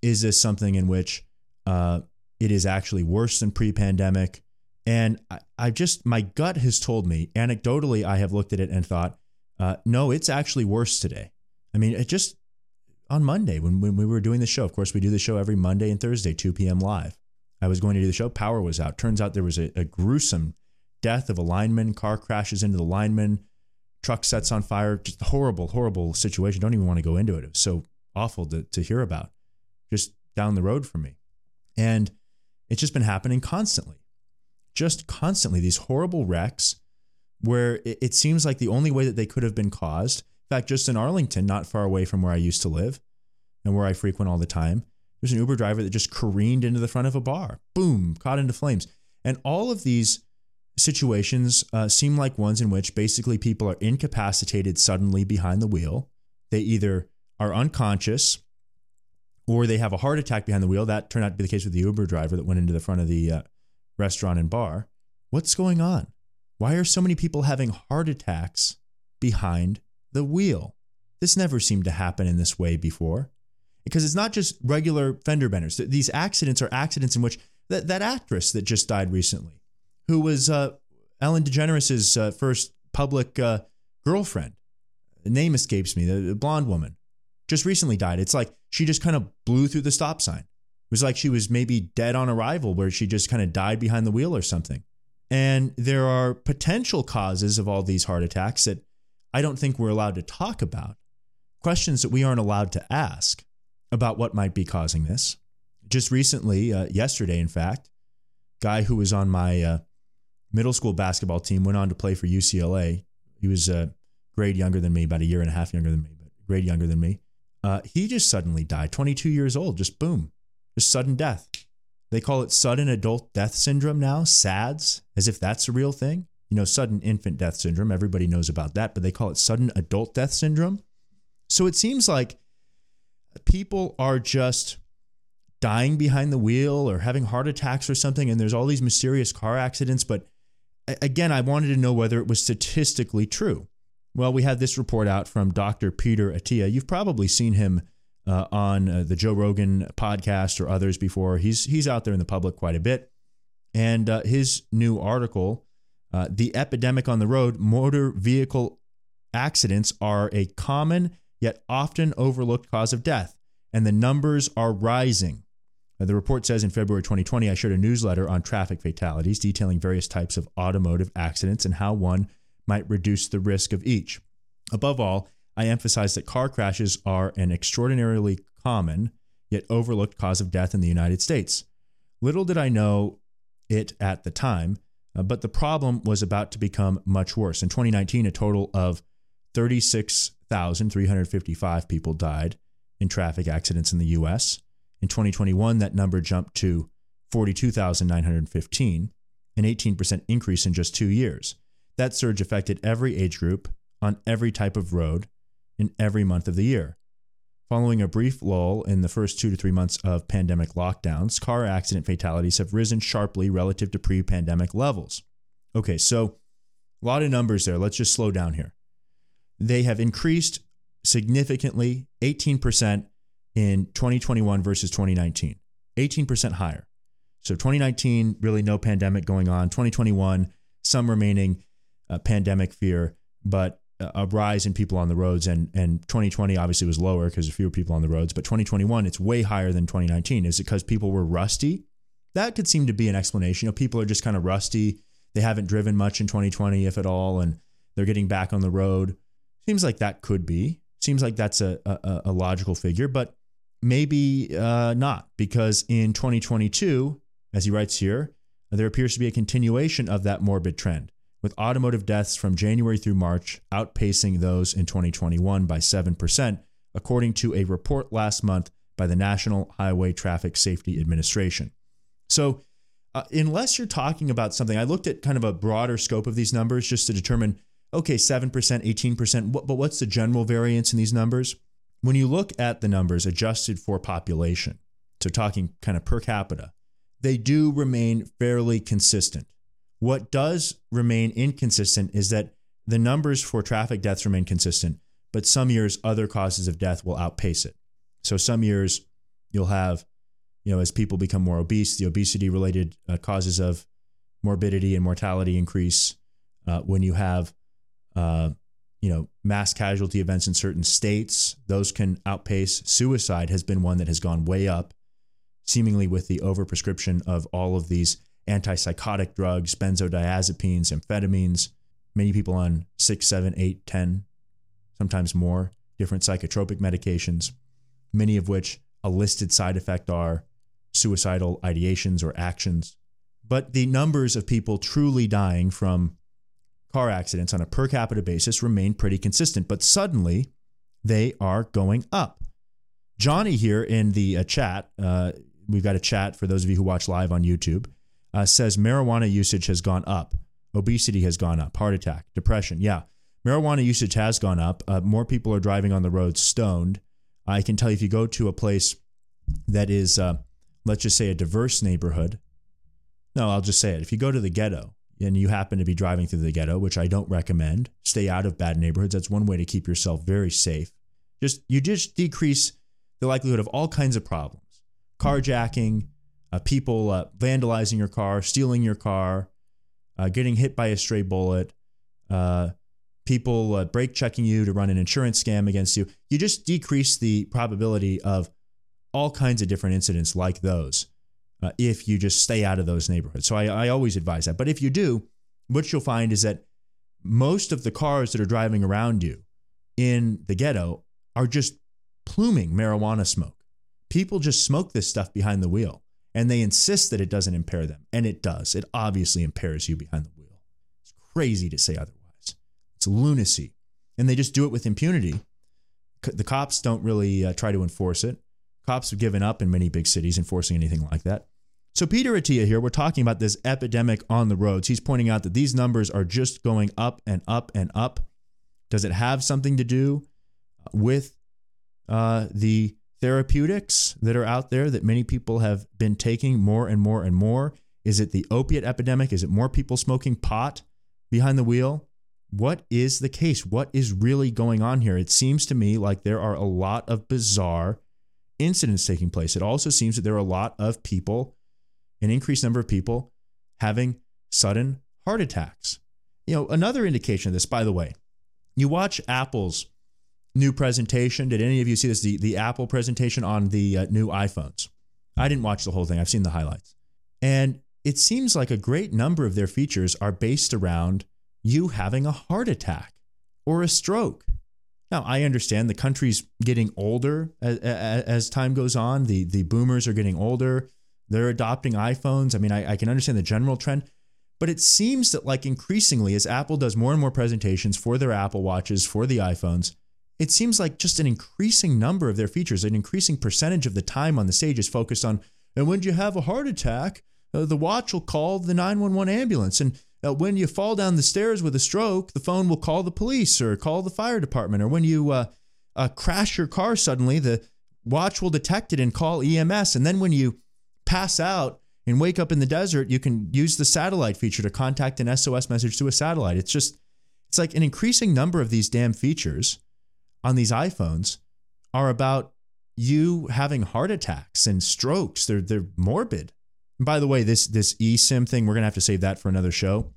S1: Is this something in which uh, it is actually worse than pre-pandemic? And I, I just, my gut has told me, anecdotally, I have looked at it and thought, uh, no, it's actually worse today. I mean, it just on Monday when, when we were doing the show, of course, we do the show every Monday and Thursday, 2 p.m. live. I was going to do the show, power was out. Turns out there was a, a gruesome death of a lineman, car crashes into the lineman, truck sets on fire, just horrible, horrible situation. Don't even want to go into it. It was so awful to, to hear about just down the road from me. And it's just been happening constantly just constantly these horrible wrecks where it, it seems like the only way that they could have been caused. In fact, just in Arlington, not far away from where I used to live and where I frequent all the time, there's an Uber driver that just careened into the front of a bar. Boom, caught into flames. And all of these situations uh, seem like ones in which basically people are incapacitated suddenly behind the wheel. They either are unconscious or they have a heart attack behind the wheel. That turned out to be the case with the Uber driver that went into the front of the uh, restaurant and bar. What's going on? Why are so many people having heart attacks behind the wheel? This never seemed to happen in this way before. Because it's not just regular fender benders. These accidents are accidents in which that, that actress that just died recently, who was uh, Ellen DeGeneres' uh, first public uh, girlfriend, the name escapes me, the, the blonde woman, just recently died. It's like she just kind of blew through the stop sign. It was like she was maybe dead on arrival, where she just kind of died behind the wheel or something. And there are potential causes of all these heart attacks that I don't think we're allowed to talk about. Questions that we aren't allowed to ask about what might be causing this. Just recently, uh, yesterday, in fact, guy who was on my uh, middle school basketball team went on to play for UCLA. He was a grade younger than me, about a year and a half younger than me, but grade younger than me. Uh, he just suddenly died, 22 years old, just boom, just sudden death. They call it sudden adult death syndrome now, SADS, as if that's a real thing. You know, sudden infant death syndrome, everybody knows about that, but they call it sudden adult death syndrome. So it seems like people are just dying behind the wheel or having heart attacks or something, and there's all these mysterious car accidents. But again, I wanted to know whether it was statistically true. Well, we had this report out from Dr. Peter Attia. You've probably seen him uh, on uh, the Joe Rogan podcast or others before. He's he's out there in the public quite a bit, and uh, his new article, uh, "The Epidemic on the Road: Motor Vehicle Accidents Are a Common yet often overlooked cause of death, and the numbers are rising. The report says in February 2020, I shared a newsletter on traffic fatalities detailing various types of automotive accidents and how one might reduce the risk of each. Above all, I emphasize that car crashes are an extraordinarily common yet overlooked cause of death in the United States. Little did I know it at the time, uh, but the problem was about to become much worse. In 2019, a total of 36,355 people died in traffic accidents in the US. In 2021, that number jumped to 42,915, an 18% increase in just two years. That surge affected every age group on every type of road in every month of the year. Following a brief lull in the first two to three months of pandemic lockdowns, car accident fatalities have risen sharply relative to pre pandemic levels. Okay, so a lot of numbers there. Let's just slow down here. They have increased significantly, 18% in 2021 versus 2019, 18% higher. So 2019, really no pandemic going on. 2021, some remaining uh, pandemic fear, but a rise in people on the roads and and 2020 obviously was lower because fewer people on the roads but 2021 it's way higher than 2019 is it because people were rusty? That could seem to be an explanation. You know people are just kind of rusty. They haven't driven much in 2020 if at all and they're getting back on the road. Seems like that could be. Seems like that's a a, a logical figure but maybe uh, not because in 2022 as he writes here there appears to be a continuation of that morbid trend with automotive deaths from January through March outpacing those in 2021 by 7%, according to a report last month by the National Highway Traffic Safety Administration. So, uh, unless you're talking about something, I looked at kind of a broader scope of these numbers just to determine okay, 7%, 18%, but what's the general variance in these numbers? When you look at the numbers adjusted for population, so talking kind of per capita, they do remain fairly consistent. What does remain inconsistent is that the numbers for traffic deaths remain consistent, but some years other causes of death will outpace it. So some years you'll have, you know, as people become more obese, the obesity related uh, causes of morbidity and mortality increase. Uh, when you have, uh, you know, mass casualty events in certain states, those can outpace. Suicide has been one that has gone way up, seemingly with the overprescription of all of these antipsychotic drugs, benzodiazepines, amphetamines, many people on six, seven, eight, 10, sometimes more different psychotropic medications, many of which a listed side effect are suicidal ideations or actions. But the numbers of people truly dying from car accidents on a per capita basis remain pretty consistent, but suddenly they are going up. Johnny here in the uh, chat, uh, we've got a chat for those of you who watch live on YouTube uh, says marijuana usage has gone up, obesity has gone up, heart attack, depression. Yeah, marijuana usage has gone up. Uh, more people are driving on the road stoned. I can tell you if you go to a place that is, uh, let's just say, a diverse neighborhood. No, I'll just say it. If you go to the ghetto and you happen to be driving through the ghetto, which I don't recommend, stay out of bad neighborhoods. That's one way to keep yourself very safe. Just you just decrease the likelihood of all kinds of problems, carjacking, uh, people uh, vandalizing your car, stealing your car, uh, getting hit by a stray bullet, uh, people uh, brake checking you to run an insurance scam against you. You just decrease the probability of all kinds of different incidents like those uh, if you just stay out of those neighborhoods. So I, I always advise that. But if you do, what you'll find is that most of the cars that are driving around you in the ghetto are just pluming marijuana smoke. People just smoke this stuff behind the wheel and they insist that it doesn't impair them. And it does. It obviously impairs you behind the wheel. It's crazy to say otherwise. It's lunacy. And they just do it with impunity. The cops don't really uh, try to enforce it. Cops have given up in many big cities enforcing anything like that. So, Peter Attia here, we're talking about this epidemic on the roads. He's pointing out that these numbers are just going up and up and up. Does it have something to do with uh, the therapeutics that are out there that many people have been taking more and more and more? Is it the opiate epidemic? Is it more people smoking pot behind the wheel? What is the case? What is really going on here? It seems to me like there are a lot of bizarre incidents taking place. It also seems that there are a lot of people, an increased number of people, having sudden heart attacks. You know, another indication of this, by the way, you watch Apple's new presentation. Did any of you see this? The, the Apple presentation on the uh, new iPhones. I didn't watch the whole thing, I've seen the highlights. And it seems like a great number of their features are based around you having a heart attack or a stroke. Now, I understand the country's getting older as, as, time goes on. The, the boomers are getting older. They're adopting iPhones. I mean, I, I can understand the general trend, but it seems that, like, increasingly, as Apple does more and more presentations for their Apple Watches, for the iPhones, it seems like just an increasing number of their features, an increasing percentage of the time on the stage is focused on, and when you have a heart attack, uh, the watch will call the 911 ambulance. And uh, when you fall down the stairs with a stroke, the phone will call the police or call the fire department. Or when you uh, uh, crash your car suddenly, the watch will detect it and call EMS. And then when you pass out and wake up in the desert, you can use the satellite feature to contact an SOS message to a satellite. It's just, it's like an increasing number of these damn features on these iPhones are about you having heart attacks and strokes. They're they're morbid. By the way, this this eSIM thing, we're gonna have to save that for another show.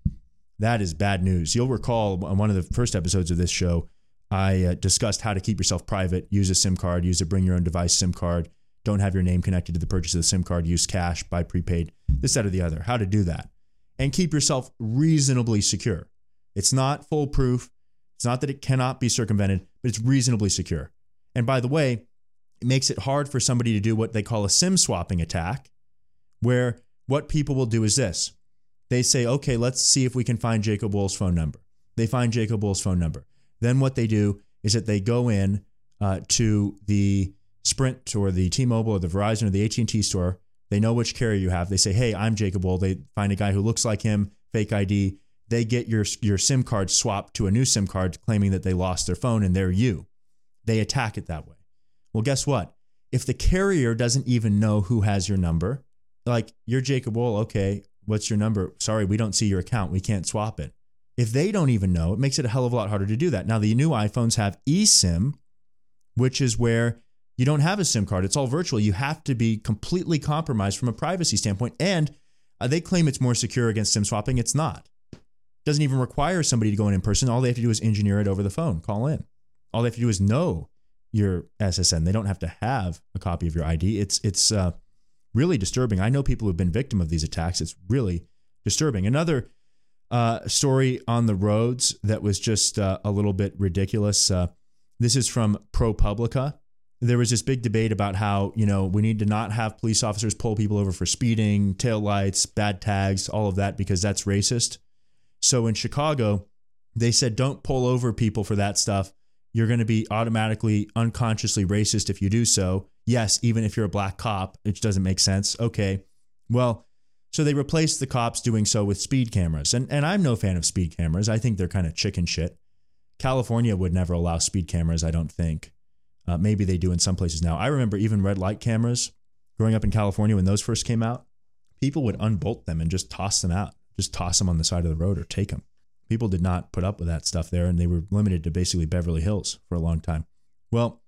S1: That is bad news. You'll recall on one of the first episodes of this show, I uh, discussed how to keep yourself private. Use a SIM card. Use a bring your own device SIM card. Don't have your name connected to the purchase of the SIM card. Use cash, buy prepaid. This, that, or the other. How to do that and keep yourself reasonably secure. It's not foolproof. It's not that it cannot be circumvented, but it's reasonably secure. And by the way, it makes it hard for somebody to do what they call a SIM swapping attack, where what people will do is this they say, okay, let's see if we can find Jacob Wohl's phone number. They find Jacob Wohl's phone number. Then what they do is that they go in uh, to the Sprint or the T-Mobile or the Verizon or the AT&T store. They know which carrier you have. They say, "Hey, I'm Jacob Wohl." They find a guy who looks like him, fake ID. They get your your SIM card swapped to a new SIM card, claiming that they lost their phone and they're you. They attack it that way. Well, guess what? If the carrier doesn't even know who has your number, like you're Jacob Wohl, okay, what's your number? Sorry, we don't see your account. We can't swap it. If they don't even know, it makes it a hell of a lot harder to do that. Now, the new iPhones have eSIM, which is where you don't have a SIM card. It's all virtual. You have to be completely compromised from a privacy standpoint. And uh, they claim it's more secure against SIM swapping. It's not. It doesn't even require somebody to go in in person. All they have to do is engineer it over the phone, call in. All they have to do is know your SSN. They don't have to have a copy of your ID. It's it's uh, really disturbing. I know people who've been victim of these attacks. It's really disturbing. Another uh, story on the roads that was just uh, a little bit ridiculous. Uh, this is from ProPublica. There was this big debate about how you know we need to not have police officers pull people over for speeding, tail lights, bad tags, all of that because that's racist. So in Chicago, they said don't pull over people for that stuff you're going to be automatically unconsciously racist if you do so. Yes, even if you're a black cop, it doesn't make sense. Okay. Well, so they replaced the cops doing so with speed cameras. And, and I'm no fan of speed cameras. I think they're kind of chicken shit. California would never allow speed cameras, I don't think. Uh, maybe they do in some places now. I remember even red light cameras growing up in California when those first came out. People would unbolt them and just toss them out, just toss them on the side of the road or take them people did not put up with that stuff there and they were limited to basically Beverly Hills for a long time. Well,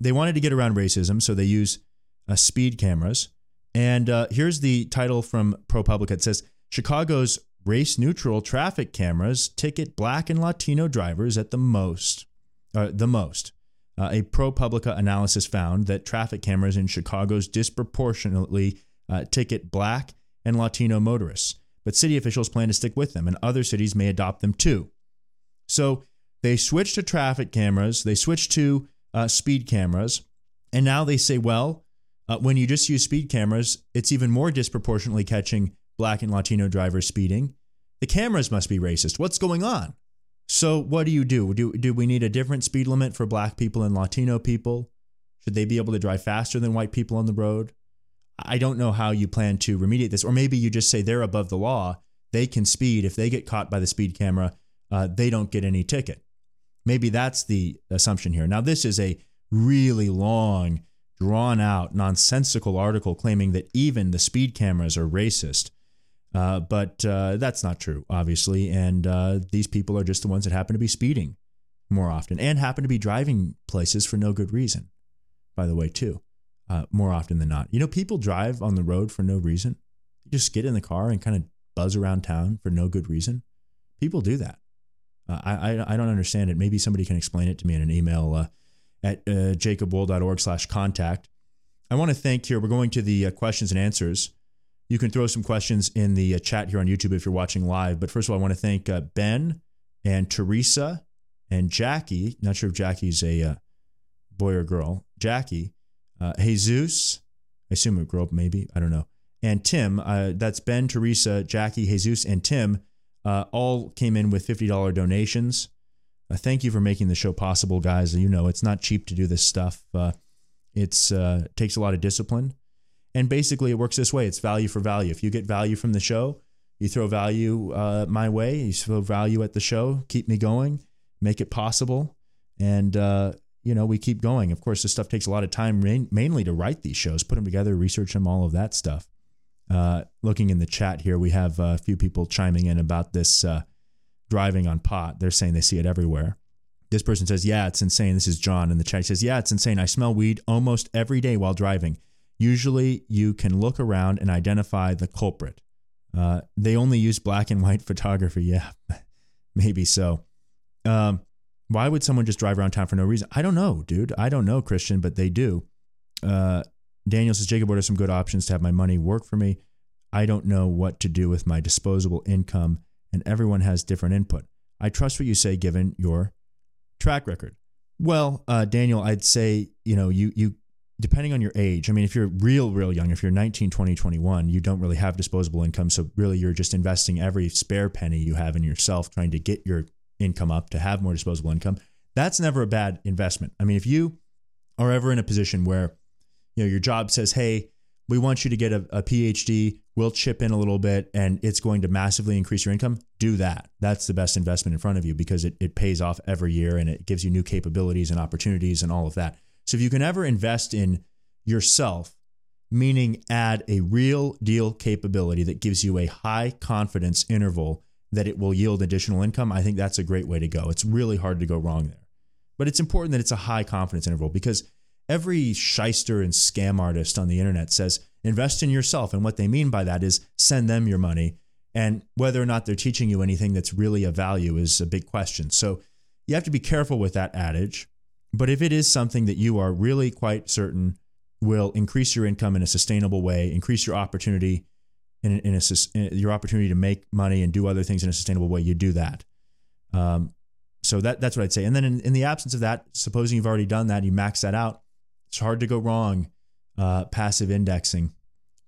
S1: they wanted to get around racism, so they use uh, speed cameras. And uh, here's the title from ProPublica. It says Chicago's race neutral traffic cameras ticket black and Latino drivers at the most. Uh, the most. Uh, a ProPublica analysis found that traffic cameras in Chicago's disproportionately uh, ticket black and Latino motorists but city officials plan to stick with them, and other cities may adopt them too. So they switched to traffic cameras, they switched to uh, speed cameras, and now they say, well, uh, when you just use speed cameras, it's even more disproportionately catching black and Latino drivers speeding. The cameras must be racist. What's going on? So, what do you do? Do, do we need a different speed limit for black people and Latino people? Should they be able to drive faster than white people on the road? I don't know how you plan to remediate this, or maybe you just say they're above the law. They can speed. If they get caught by the speed camera, uh, they don't get any ticket. Maybe that's the assumption here. Now, this is a really long, drawn out, nonsensical article claiming that even the speed cameras are racist. Uh, but uh, that's not true, obviously. And uh, these people are just the ones that happen to be speeding more often and happen to be driving places for no good reason, by the way, too uh, more often than not. You know, people drive on the road for no reason. You just get in the car and kind of buzz around town for no good reason. People do that. Uh, I, I, I don't understand it. Maybe somebody can explain it to me in an email. Uh, at uh, jacobwohl.org slash contact. I want to thank here, we're going to the uh, questions and answers. You can throw some questions in the uh, chat here on YouTube if you're watching live. But first of all, I want to thank uh, Ben and Teresa and Jackie. Not sure if Jackie's a boy or girl. Jackie, uh, Jesus, I assume it grew up maybe. I don't know. And Tim, uh, that's Ben, Teresa, Jackie, Jesus, and Tim, uh, all came in with $50 donations. Uh, thank you for making the show possible, guys. You know, it's not cheap to do this stuff. Uh, it's uh, takes a lot of discipline. And basically, it works this way it's value for value. If you get value from the show, you throw value uh, my way, you throw value at the show, keep me going, make it possible. And, uh, you know, we keep going. Of course, this stuff takes a lot of time, main, mainly to write these shows, put them together, research them, all of that stuff. Uh, looking in the chat here, we have a few people chiming in about this uh, driving on pot. They're saying they see it everywhere. This person says, Yeah, it's insane. This is John in the chat. He says, Yeah, it's insane. I smell weed almost every day while driving. Usually you can look around and identify the culprit. Uh, they only use black and white photography. Yeah, maybe so. Um, why would someone just drive around town for no reason? I don't know, dude. I don't know, Christian, but they do. Uh, Daniel says, Jacob, what are some good options to have my money work for me? I don't know what to do with my disposable income, and everyone has different input. I trust what you say given your track record. Well, uh, Daniel, I'd say, you know, you, you, depending on your age, I mean, if you're real, real young, if you're 19, 20, 21, you don't really have disposable income. So really, you're just investing every spare penny you have in yourself, trying to get your income up to have more disposable income. That's never a bad investment. I mean, if you are ever in a position where, you know, your job says, hey, we want you to get a, a PhD, we'll chip in a little bit and it's going to massively increase your income, do that. That's the best investment in front of you because it, it pays off every year and it gives you new capabilities and opportunities and all of that. So if you can ever invest in yourself, meaning add a real deal capability that gives you a high confidence interval that it will yield additional income, I think that's a great way to go. It's really hard to go wrong there. But it's important that it's a high confidence interval because every shyster and scam artist on the internet says invest in yourself. And what they mean by that is send them your money. And whether or not they're teaching you anything that's really of value is a big question. So you have to be careful with that adage. But if it is something that you are really quite certain will increase your income in a sustainable way, increase your opportunity in, in, a, in your opportunity to make money and do other things in a sustainable way, you do that. Um, so that that's what I'd say. And then in, in the absence of that, supposing you've already done that, you max that out, it's hard to go wrong. Uh, passive indexing.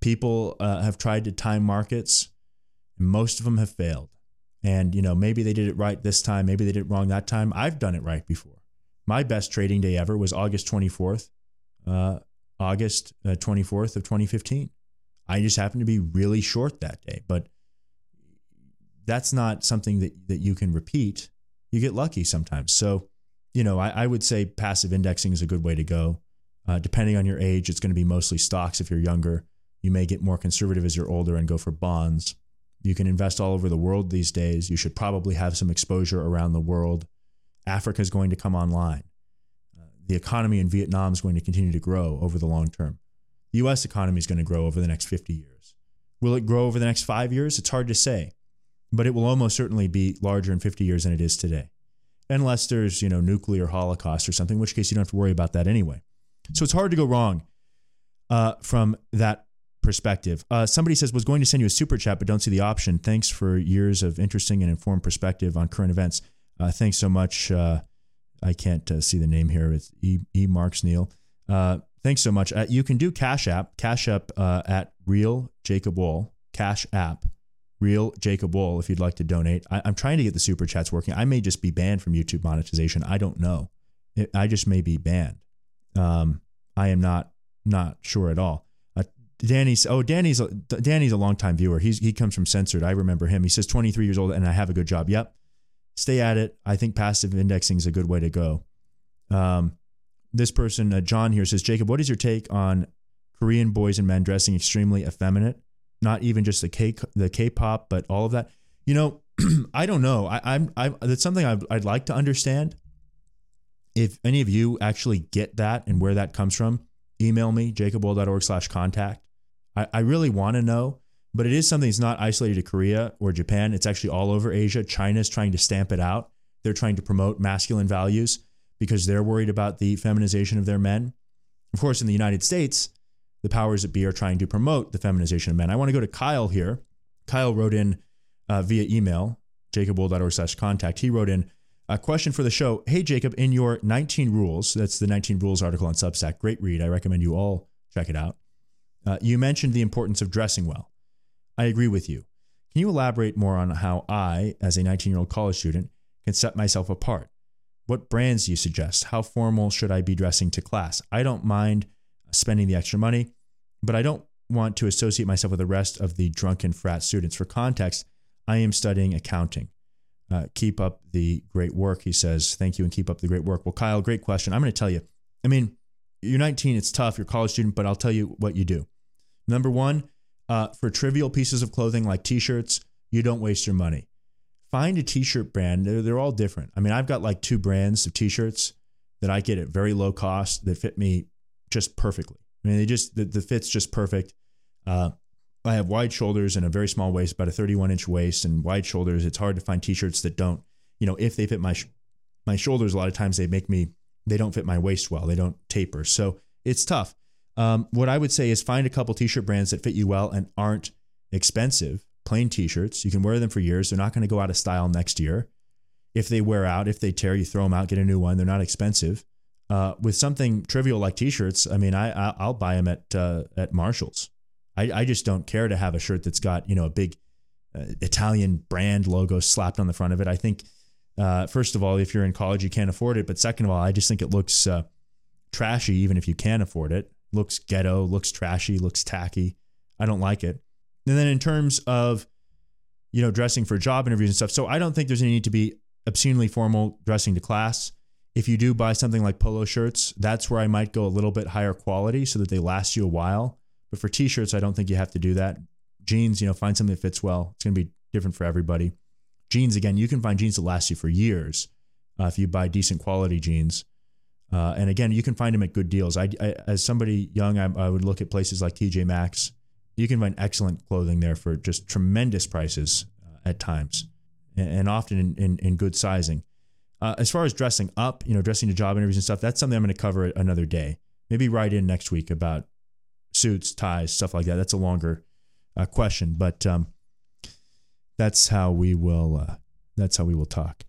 S1: People uh, have tried to time markets, and most of them have failed. And you know, maybe they did it right this time, maybe they did it wrong that time. I've done it right before. My best trading day ever was August 24th, uh, August 24th uh, of 2015. I just happened to be really short that day, but that's not something that, that you can repeat. You get lucky sometimes. So, you know, I, I would say passive indexing is a good way to go. Uh, depending on your age, it's going to be mostly stocks if you're younger. You may get more conservative as you're older and go for bonds. You can invest all over the world these days. You should probably have some exposure around the world. Africa is going to come online. Uh, the economy in Vietnam is going to continue to grow over the long term. The US economy is going to grow over the next 50 years. Will it grow over the next five years? It's hard to say, but it will almost certainly be larger in 50 years than it is today. Unless there's, you know, nuclear holocaust or something, in which case you don't have to worry about that anyway. So it's hard to go wrong uh, from that perspective. Uh, somebody says, was going to send you a super chat, but don't see the option. Thanks for years of interesting and informed perspective on current events. Uh, thanks so much. Uh, I can't uh, see the name here. It's E. e Marks Neal. Uh, thanks so much. Uh, you can do Cash App, Cash App uh, at Real Jacob Wohl, Cash App, Real Jacob Wohl, if you'd like to donate. I, am trying to get the super chats working. I may just be banned from YouTube monetization. I don't know. It, I just may be banned. Um, I am not not sure at all. Danny's oh Danny's a, Danny's a longtime viewer. He's he comes from censored. I remember him. He says 23 years old and I have a good job. Yep stay at it. I think passive indexing is a good way to go. Um, this person, uh, John here says, Jacob, what is your take on Korean boys and men dressing extremely effeminate? Not even just the K the K-pop, but all of that. You know, I don't know. I, I'm I that's something I'd, I'd like to understand. If any of you actually get that and where that comes from, email me jacobwohl.org slash contact. I, I really want to know but it is something that's not isolated to Korea or Japan. It's actually all over Asia. China is trying to stamp it out. They're trying to promote masculine values. Because they're worried about the feminization of their men. Of course, in the United States, the powers that be are trying to promote the feminization of men. I want to go to Kyle here. Kyle wrote in uh, via email, jacobwohl.org slash contact. He wrote in a question for the show. Hey, Jacob, in your 19 Rules, that's the 19 Rules article on Substack, great read. I recommend you all check it out. Uh, you mentioned the importance of dressing well. I agree with you. Can you elaborate more on how I, as a 19 year old college student, can set myself apart? What brands do you suggest? How formal should I be dressing to class? I don't mind spending the extra money, but I don't want to associate myself with the rest of the drunken frat students. For context, I am studying accounting. Uh, keep up the great work, he says. Thank you and keep up the great work. Well, Kyle, great question. I'm going to tell you. I mean, you're 19, it's tough, you're a college student, but I'll tell you what you do. Number one, uh, for trivial pieces of clothing like t shirts, you don't waste your money. Find a t shirt brand, they're, they're all different. I mean, I've got like two brands of t shirts that I get at very low cost that fit me just perfectly. I mean, they just, the, the fit's just perfect. Uh, I have wide shoulders and a very small waist, about a 31 inch waist and wide shoulders. It's hard to find t-shirts that don't, you know, if they fit my sh- my shoulders, a lot of times they make me they don't fit my waist well. They don't taper, so it's tough. Um, what I would say is find a couple t-shirt brands that fit you well and aren't expensive. Plain t-shirts, you can wear them for years. They're not going to go out of style next year. If they wear out, if they tear, you throw them out, get a new one. They're not expensive. Uh, with something trivial like t-shirts, I mean, I I'll buy them at uh, at Marshalls. I, I just don't care to have a shirt that's got you know a big uh, Italian brand logo slapped on the front of it. I think uh, first of all, if you're in college, you can't afford it. But second of all, I just think it looks uh, trashy, even if you can afford it. Looks ghetto, looks trashy, looks tacky. I don't like it. And then in terms of you know dressing for job interviews and stuff, so I don't think there's any need to be obscenely formal dressing to class. If you do buy something like polo shirts, that's where I might go a little bit higher quality so that they last you a while. But for t-shirts, I don't think you have to do that. Jeans, you know, find something that fits well. It's going to be different for everybody. Jeans, again, you can find jeans that last you for years uh, if you buy decent quality jeans. Uh, and again, you can find them at good deals. I, I as somebody young, I, I, would look at places like TJ Maxx. You can find excellent clothing there for just tremendous prices uh, at times, and, often in, in, in, good sizing. Uh, as far as dressing up, you know, dressing to job interviews and stuff, that's something I'm going to cover another day. Maybe write in next week about suits, ties, stuff like that. That's a longer uh, question, but um, that's how we will. Uh, that's how we will talk.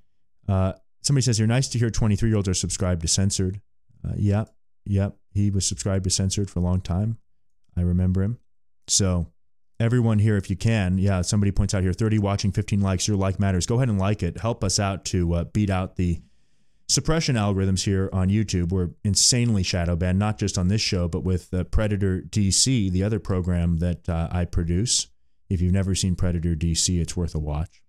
S1: Uh, somebody says you're nice to hear 23 year olds are subscribed to censored. Uh, yep, yep. He was subscribed to censored for a long time. I remember him. So everyone here, if you can, yeah. Somebody points out here, 30 watching, 15 likes. Your like matters. Go ahead and like it. Help us out to uh, beat out the suppression algorithms here on YouTube We're insanely shadow banned, not just on this show, but with uh, Predator DC, the other program that uh, I produce. If you've never seen Predator DC, it's worth a watch.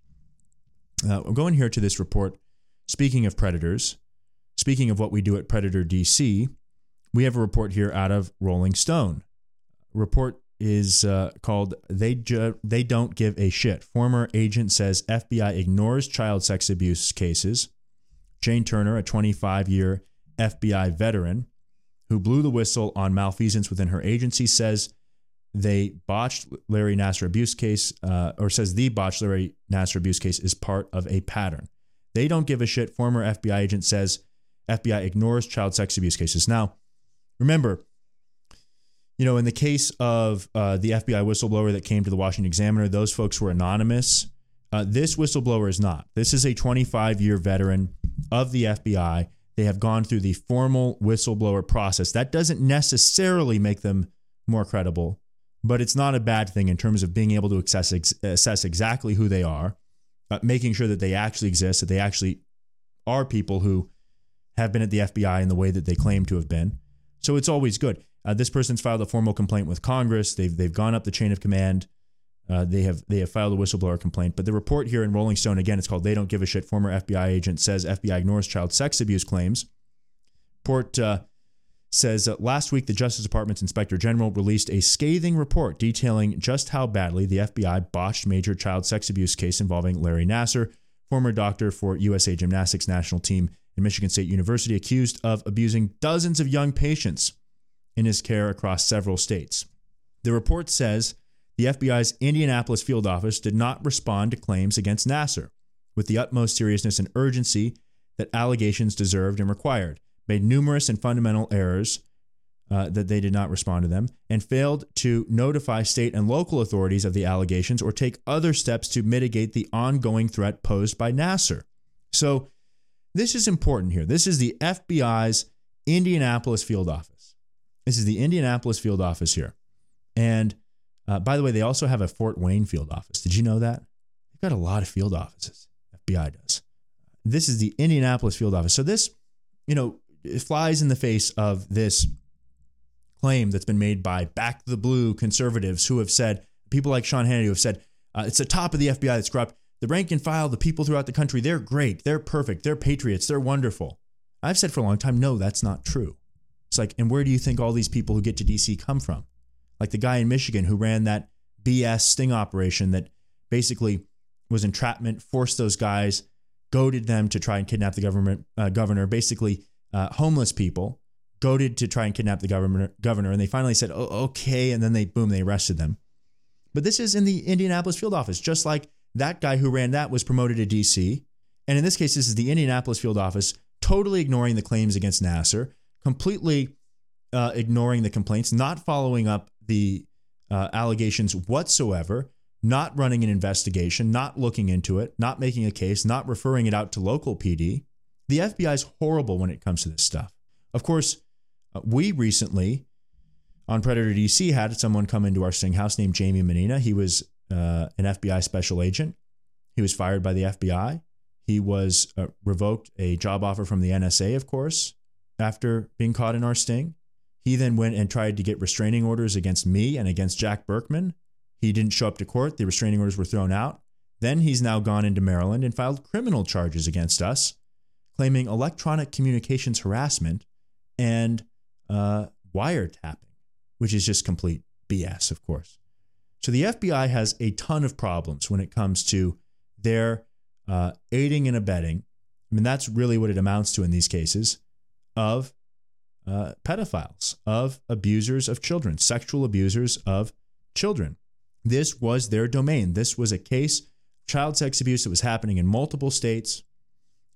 S1: Uh, going here to this report. Speaking of predators, speaking of what we do at Predator DC, we have a report here out of Rolling Stone. Report is uh, called "They Ju- They Don't Give a Shit." Former agent says FBI ignores child sex abuse cases Jane Turner, a 25 year FBI veteran who blew the whistle on malfeasance within her agency, says they botched Larry Nassar abuse case, uh, or says the botched Larry Nassar abuse case is part of a pattern. They don't give a shit. Former FBI agent says FBI ignores child sex abuse cases. Now, remember, you know, in the case of uh, the FBI whistleblower that came to the Washington Examiner, those folks were anonymous. Uh, this whistleblower is not. This is a 25 year veteran of the FBI. They have gone through the formal whistleblower process. That doesn't necessarily make them more credible, but it's not a bad thing in terms of being able to assess, assess exactly who they are, uh, making sure that they actually exist, that they actually are people who have been at the FBI in the way that they claim to have been. So it's always good. Uh, this person's filed a formal complaint with Congress. They've they've gone up the chain of command. Uh, they have they have filed a whistleblower complaint. But the report here in Rolling Stone again, it's called "They Don't Give a Shit." Former FBI agent says FBI ignores child sex abuse claims. Report uh, says last week the Justice Department's Inspector General released a scathing report detailing just how badly the FBI botched major child sex abuse case involving Larry Nassar, former doctor for USA Gymnastics national team in Michigan State University, accused of abusing dozens of young patients in his care across several states. The report says the FBI's Indianapolis field office did not respond to claims against Nassar. With the utmost seriousness and urgency, that allegations deserved and required, made numerous and fundamental errors uh, that they did not respond to them, and failed to notify state and local authorities of the allegations or take other steps to mitigate the ongoing threat posed by Nassar. So, this is important here. This is the FBI's Indianapolis field office. This is the Indianapolis field office here. And uh, by the way, they also have a Fort Wayne field office. Did you know that? They've got a lot of field offices. FBI does. This is the Indianapolis field office. So this, you know, it flies in the face of this claim that's been made by back the blue conservatives who have said, people like Sean Hannity who have said, uh, it's the top of the FBI that's corrupt. The rank and file, the people throughout the country, they're great. They're perfect. They're patriots. They're wonderful. I've said for a long time, no, that's not true. It's like, and where do you think all these people who get to DC come from? Like the guy in Michigan who ran that BS sting operation that basically was entrapment, forced those guys, goaded them to try and kidnap the government uh, governor, basically uh, homeless people, goaded to try and kidnap the governor, governor, and they finally said, "Oh, okay," and then they boom, they arrested them. But this is in the Indianapolis field office, just like that guy who ran that was promoted to DC, and in this case, this is the Indianapolis field office, totally ignoring the claims against Nassar, completely uh, ignoring the complaints, not following up the uh, allegations whatsoever, not running an investigation, not looking into it, not making a case, not referring it out to local PD. The FBI is horrible when it comes to this stuff. Of course, uh, we recently on Predator DC had someone come into our sting house named Jamie Menina. He was uh, an FBI special agent. He was fired by the FBI. He was uh, revoked a job offer from the NSA, of course, after being caught in our sting. He then went and tried to get restraining orders against me and against Jack Burkman. He didn't show up to court. The restraining orders were thrown out. Then he's now gone into Maryland and filed criminal charges against us, claiming electronic communications harassment and uh, wiretapping, which is just complete BS, of course. So the FBI has a ton of problems when it comes to their uh, aiding and abetting. I mean, that's really what it amounts to in these cases of uh, pedophiles, of abusers of children, sexual abusers of children. This was their domain. This was a case child sex abuse that was happening in multiple states.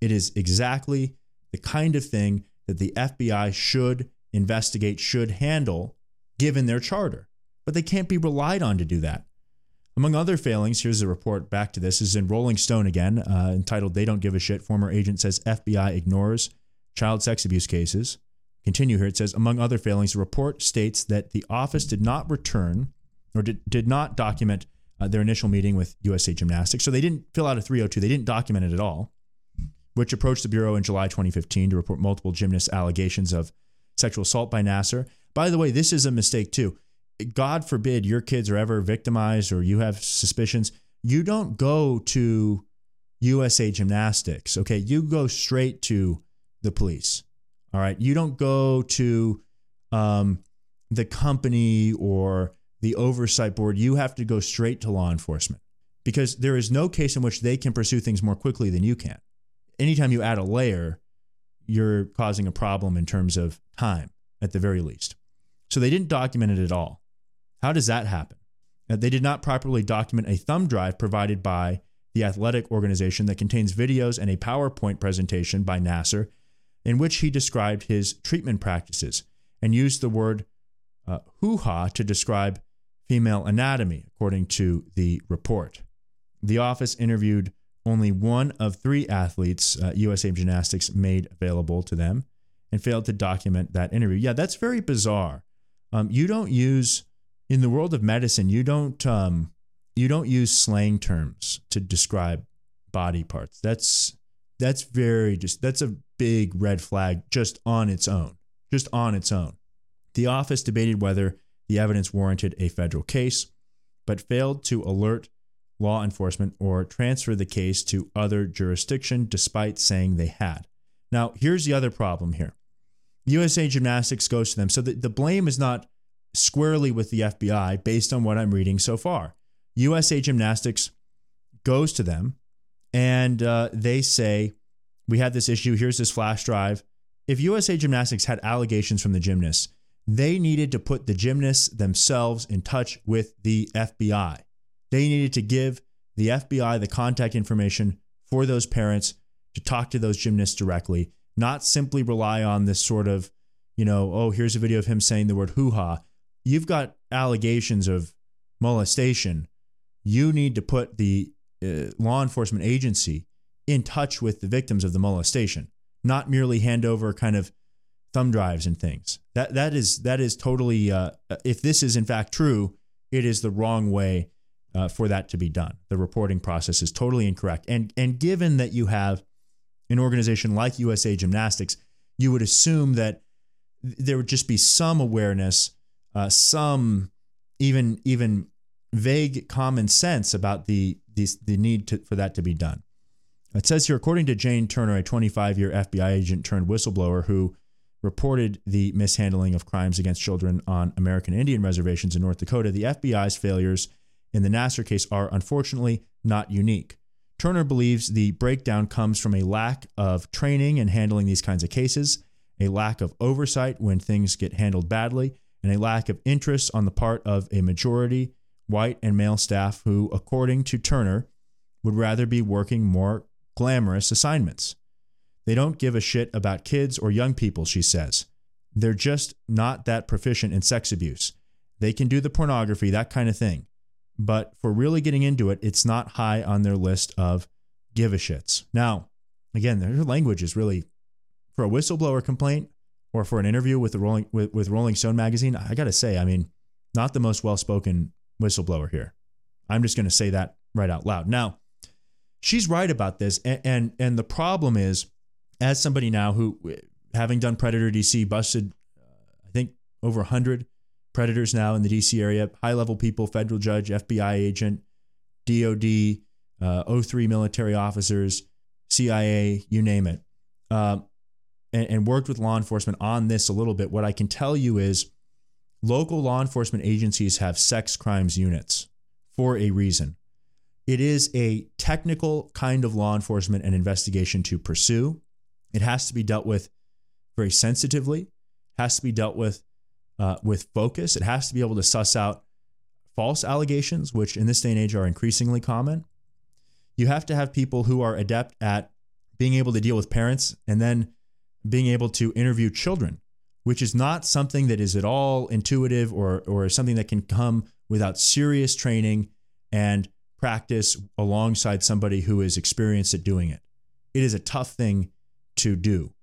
S1: It is exactly the kind of thing that the FBI should investigate, should handle, given their charter. But they can't be relied on to do that. Among other failings, here's a report back to this, is in Rolling Stone again, uh, entitled They Don't Give a Shit. Former agent says FBI ignores child sex abuse cases. Continue here. It says, among other failings, the report states that the office did not return or did, did not document uh, their initial meeting with USA Gymnastics. So they didn't fill out a 302. They didn't document it at all, which approached the Bureau in July 2015 to report multiple gymnast allegations of sexual assault by Nassar. By the way, this is a mistake too. God forbid your kids are ever victimized or you have suspicions. You don't go to USA Gymnastics, okay? You go straight to the police. All right. You don't go to um, the company or the oversight board. You have to go straight to law enforcement because there is no case in which they can pursue things more quickly than you can. Anytime you add a layer, you're causing a problem in terms of time at the very least. So they didn't document it at all. How does that happen? They did not properly document a thumb drive provided by the athletic organization that contains videos and a PowerPoint presentation by Nassar in which he described his treatment practices and used the word uh, hoo ha to describe female anatomy, according to the report. The office interviewed only one of three athletes uh, USA Gymnastics made available to them and failed to document that interview. Yeah, that's very bizarre. Um, you don't use in the world of medicine. You don't um, you don't use slang terms to describe body parts. That's that's very just that's a big red flag just on its own. Just on its own. The office debated whether the evidence warranted a federal case, but failed to alert law enforcement or transfer the case to other jurisdiction despite saying they had. Now, here's the other problem here. USA Gymnastics goes to them. So the, the blame is not squarely with the FBI based on what I'm reading so far. USA Gymnastics goes to them and uh, they say, We had this issue. Here's this flash drive. If USA Gymnastics had allegations from the gymnasts, they needed to put the gymnasts themselves in touch with the FBI. They needed to give the FBI the contact information for those parents to talk to those gymnasts directly, not simply rely on this sort of, you know, oh, here's a video of him saying the word hoo ha. You've got allegations of molestation. You need to put the uh, law enforcement agency in touch with the victims of the molestation, not merely hand over kind of thumb drives and things. That that is that is totally. Uh, if this is in fact true, it is the wrong way uh, for that to be done. The reporting process is totally incorrect. And and given that you have an organization like USA Gymnastics, you would assume that there would just be some awareness, uh, some even even vague common sense about the the, the need to, for that to be done. It says here, according to Jane Turner, a 25 year FBI agent turned whistleblower who reported the mishandling of crimes against children on American Indian reservations in North Dakota, the FBI's failures in the Nassar case are unfortunately not unique. Turner believes the breakdown comes from a lack of training in handling these kinds of cases, a lack of oversight when things get handled badly, and a lack of interest on the part of a majority white and male staff who, according to Turner, would rather be working more glamorous assignments. They don't give a shit about kids or young people, she says. They're just not that proficient in sex abuse. They can do the pornography, that kind of thing. But for really getting into it, it's not high on their list of give a shits. Now, again, their language is really for a whistleblower complaint or for an interview with the Rolling with, with Rolling Stone magazine, I gotta say, I mean, not the most well spoken whistleblower here. I'm just gonna say that right out loud. Now, she's right about this, and and, and the problem is as somebody now who, having done Predator DC, busted, uh, I think, over 100 predators now in the DC area, high level people, federal judge, FBI agent, DOD, uh, 03 military officers, CIA, you name it, uh, and, and worked with law enforcement on this a little bit. What I can tell you is local law enforcement agencies have sex crimes units for a reason. It is a technical kind of law enforcement and investigation to pursue. It has to be dealt with very sensitively, has to be dealt with uh, with focus. It has to be able to suss out false allegations, which in this day and age are increasingly common. You have to have people who are adept at being able to deal with parents and then being able to interview children, which is not something that is at all intuitive or, or something that can come without serious training and practice alongside somebody who is experienced at doing it. It is a tough thing to do.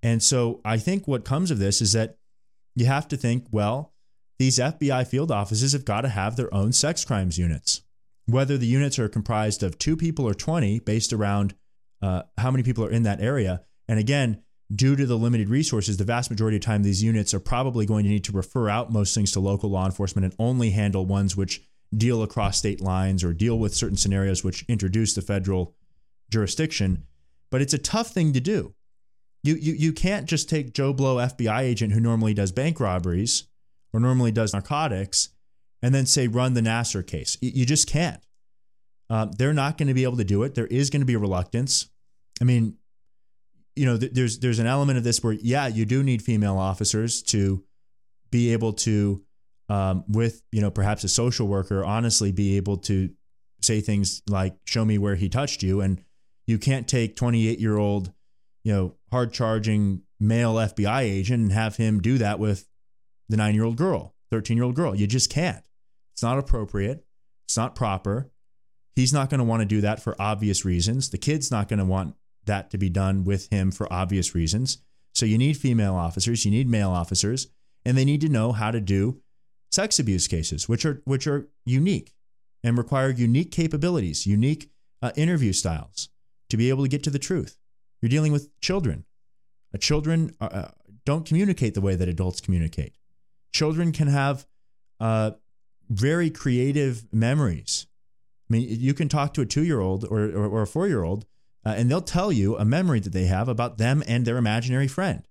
S1: And so I think what comes of this is that you have to think, well, these FBI field offices have got to have their own sex crimes units. Whether the units are comprised of two people or 20, based around uh, how many people are in that area. And again, due to the limited resources, the vast majority of time, these units are probably going to need to refer out most things to local law enforcement and only handle ones which deal across state lines or deal with certain scenarios which introduce the federal jurisdiction. But it's a tough thing to do. You, you, you can't just take Joe Blow, FBI agent who normally does bank robberies or normally does narcotics, and then say run the Nassar case. You just can't. Um, they're not going to be able to do it. There is going to be reluctance. I mean, you know, th- there's there's an element of this where yeah, you do need female officers to be able to, um, with you know perhaps a social worker, honestly be able to say things like "Show me where he touched you," and you can't take 28 year old you know, hard charging male FBI agent and have him do that with the nine year old girl, 13 year old girl. You just can't. It's not appropriate. It's not proper. He's not going to want to do that for obvious reasons. The kid's not going to want that to be done with him for obvious reasons. So you need female officers, you need male officers, and they need to know how to do sex abuse cases, which are which are unique and require unique capabilities, unique uh, interview styles to be able to get to the truth. You're dealing with children. Uh, children uh, uh, don't communicate the way that adults communicate. Children can have uh, very creative memories. I mean, you can talk to a two year old or, or, or, a four year old, uh, and they'll tell you a memory that they have about them and their imaginary friend,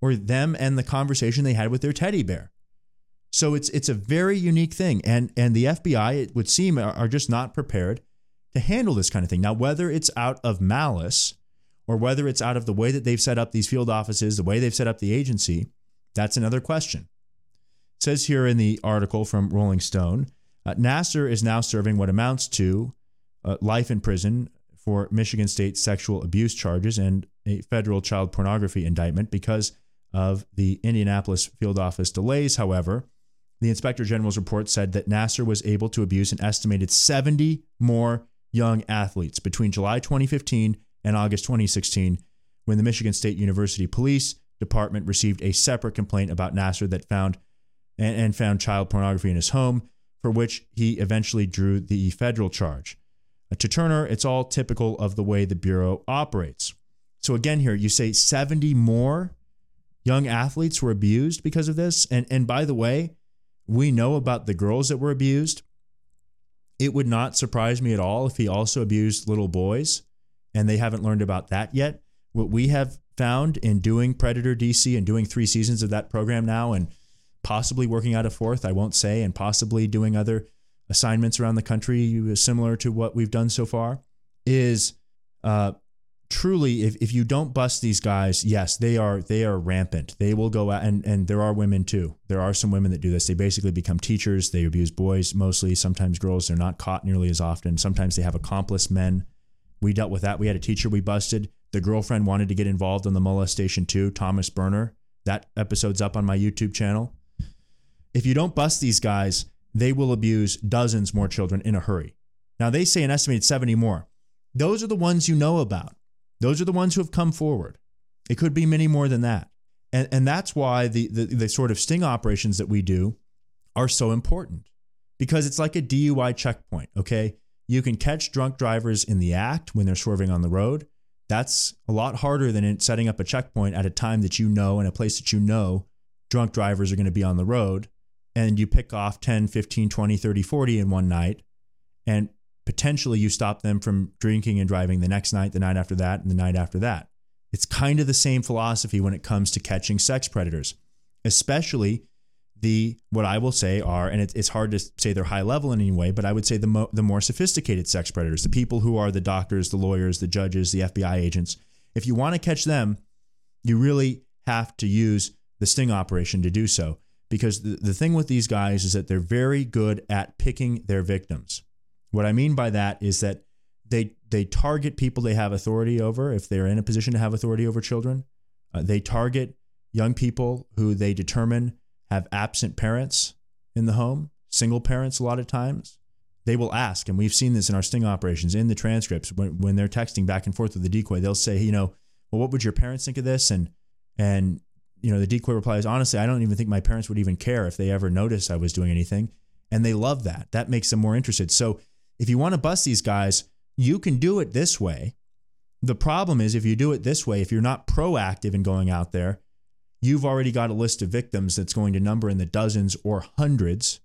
S1: or them and the conversation they had with their teddy bear. So it's it's a very unique thing, and and the FBI, it would seem, are, are just not prepared to handle this kind of thing. Now, whether it's out of malice or whether it's out of the way that they've set up these field offices, the way they've set up the agency, that's another question. It says here in the article from Rolling Stone, uh, Nassar is now serving what amounts to uh, life in prison for Michigan State sexual abuse charges and a federal child pornography indictment because of the Indianapolis field office delays. However, the inspector general's report said that Nassar was able to abuse an estimated 70 more young athletes between July 2015 and August 2016 when the Michigan State University Police Department received a separate complaint about Nassar that found and, found child pornography in his home, for which he eventually drew the federal charge. Uh, to Turner, it's all typical of the way the Bureau operates. So again, here you say 70 more young athletes were abused because of this. And, and by the way, we know about the girls that were abused. It would not surprise me at all if he also abused little boys and they haven't learned about that yet. What we have found in doing Predator DC and doing three seasons of that program now and possibly working out a fourth, I won't say, and possibly doing other assignments around the country similar to what we've done so far, is uh, truly if, if you don't bust these guys yes they are they are rampant. They will go out and and there are women too. There are some women that do this. They basically become teachers. They abuse boys mostly sometimes girls. They're not caught nearly as often. Sometimes they have accomplice men. We dealt with that. We had a teacher we busted. The girlfriend wanted to get involved in the molestation too thomas berner. That episode's up on my youtube channel. If you don't bust these guys they will abuse dozens more children in a hurry now they say an estimated 70 more those are the ones you know about those are the ones who have come forward. It could be many more than that. And, and that's why the, the, the sort of sting operations that we do are so important because it's like a DUI checkpoint, okay? You can catch drunk drivers in the act when they're swerving on the road. That's a lot harder than setting up a checkpoint at a time that you know and a place that you know drunk drivers are going to be on the road and you pick off 10, 15, 20, 30, 40 in one night and potentially you stop them from drinking and driving the next night, the night after that, and the night after that. It's kind of the same philosophy when it comes to catching sex predators, especially the what I will say are, and it, it's hard to say they're high level in any way, but I would say the mo- the more sophisticated sex predators, the people who are the doctors, the lawyers, the judges, the FBI agents. If you want to catch them, you really have to use the sting operation to do so. Because the, the thing with these guys is that they're very good at picking their victims. What I mean by that is that they they target people they have authority over if they're in a position to have authority over children. Uh, they target young people who they determine have absent parents in the home, single parents a lot of times. They will ask, and we've seen this in our sting operations in the transcripts when, when they're texting back and forth with the decoy, they'll say, you know, well, what would your parents think of this? And and you know, the decoy replies, honestly, I don't even think my parents would even care if they ever noticed I was doing anything. And they love that. That makes them more interested. So if you want to bust these guys, you can do it this way. The problem is if you do it this way, if you're not proactive in going out there, you've already got a list of victims that's going to number in the dozens or hundreds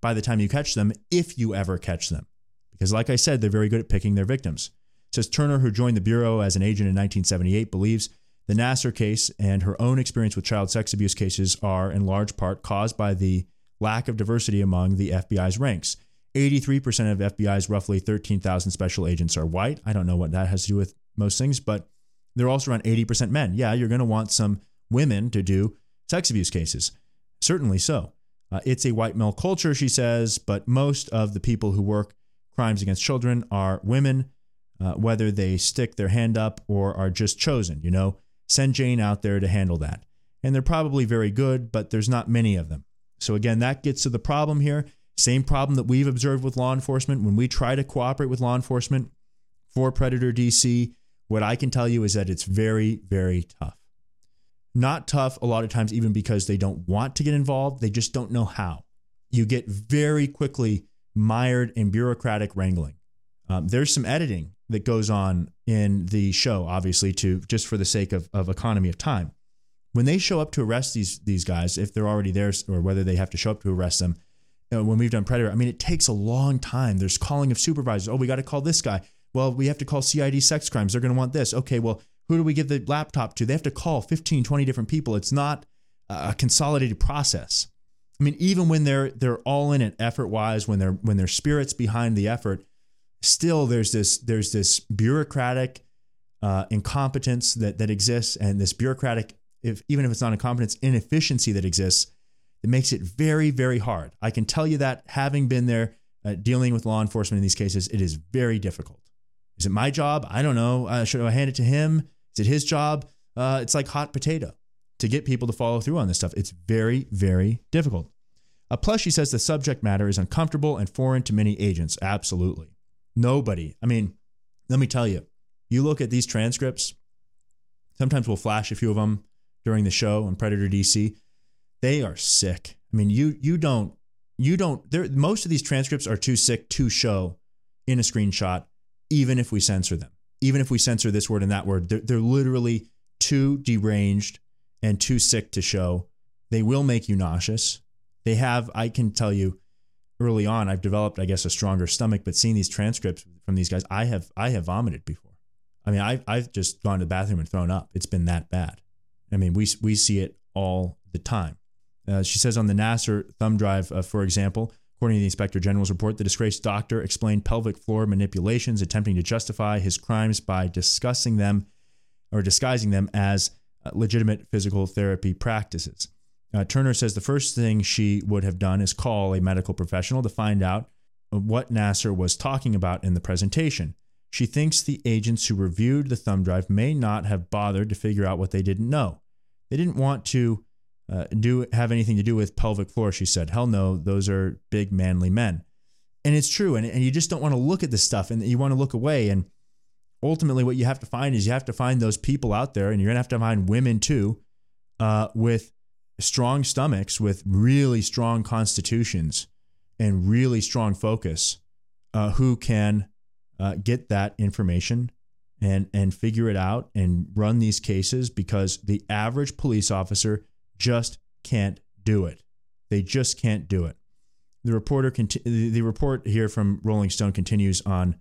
S1: by the time you catch them, if you ever catch them. Because, like I said, they're very good at picking their victims. says Turner, who joined the Bureau as an agent in 1978, believes the Nassar case and her own experience with child sex abuse cases are, in large part, caused by the lack of diversity among the FBI's ranks. 83% of FBI's roughly 13,000 special agents are white. I don't know what that has to do with most things, but they're also around 80% men. Yeah, you're going to want some women to do sex abuse cases. Certainly so. Uh, it's a white male culture, she says, but most of the people who work crimes against children are women, uh, whether they stick their hand up or are just chosen. You know, send Jane out there to handle that. And they're probably very good, but there's not many of them. So, again, that gets to the problem here. Same problem that we've observed with law enforcement. When we try to cooperate with law enforcement for Predator DC, what I can tell you is that it's very, very tough. Not tough a lot of times, even because they don't want to get involved, they just don't know how. You get very quickly mired in bureaucratic wrangling. Um, there's some editing that goes on in the show, obviously, to just for the sake of, of economy of time. When they show up to arrest these these guys, if they're already there, or whether they have to show up to arrest them, you know, when we've done Predator, I mean, it takes a long time. There's calling of supervisors. Oh, we got to call this guy. Well, we have to call CID sex crimes. They're going to want this. Okay, well, who do we give the laptop to? They have to call 15, 20 different people. It's not a consolidated process. I mean, even when they're they're all in it effort wise, when they're when their spirits behind the effort, still there's this there's this bureaucratic uh, incompetence that that exists, and this bureaucratic, if even if it's not incompetence, inefficiency that exists it makes it very, very hard. I can tell you that having been there, uh, dealing with law enforcement in these cases, it is very difficult. Is it my job? I don't know. Uh, should I hand it to him? Is it his job? Uh, it's like hot potato to get people to follow through on this stuff. It's very, very difficult. Uh, plus, she says the subject matter is uncomfortable and foreign to many agents. Absolutely. Nobody. I mean, let me tell you, you look at these transcripts, sometimes we'll flash a few of them during the show on Predator DC. They are sick. I mean, you you don't you don't there most of these transcripts are too sick to show in a screenshot, even if we censor them. Even if we censor this word and that word, they're, they're literally too deranged and too sick to show. They will make you nauseous. They have, I can tell you, early on, I've developed, I guess, a stronger stomach. But seeing these transcripts from these guys, I have, I have vomited before. I mean, I, I've just gone to the bathroom and thrown up. It's been that bad. I mean, we we see it all the time. Uh, she says on the Nassar thumb drive, uh, for example, according to the Inspector General's report, the disgraced doctor explained pelvic floor manipulations, attempting to justify his crimes by discussing them or disguising them as uh, legitimate physical therapy practices. Uh, Turner says the first thing she would have done is call a medical professional to find out what Nassar was talking about in the presentation. She thinks the agents who reviewed the thumb drive may not have bothered to figure out what they didn't know. They didn't want to uh, do have anything to do with pelvic floor. She said, "Hell no, those are big manly men," and it's true. And, and you just don't want to look at this stuff, and you want to look away. And ultimately, what you have to find is you have to find those people out there, and you're gonna have to find women too, uh, with strong stomachs, with really strong constitutions, and really strong focus, uh, who can uh, get that information and and figure it out and run these cases because the average police officer just can't do it. They just can't do it. The reporter conti- the report here from Rolling Stone continues on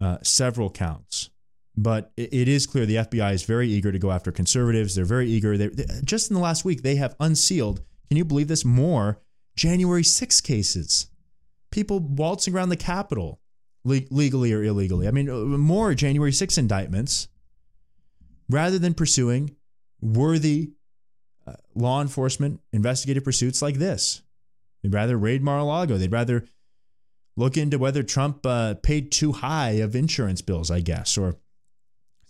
S1: uh, several counts, but it, is clear the FBI is very eager to go after conservatives. They're very eager. They, they, just in the last week, they have unsealed. Can you believe this? More January 6 cases. People waltzing around the Capitol le- legally or illegally. I mean, uh, more January 6 indictments rather than pursuing worthy uh, law enforcement investigative pursuits like this. They'd rather raid Mar a Lago. They'd rather look into whether Trump uh, paid too high of insurance bills, I guess, or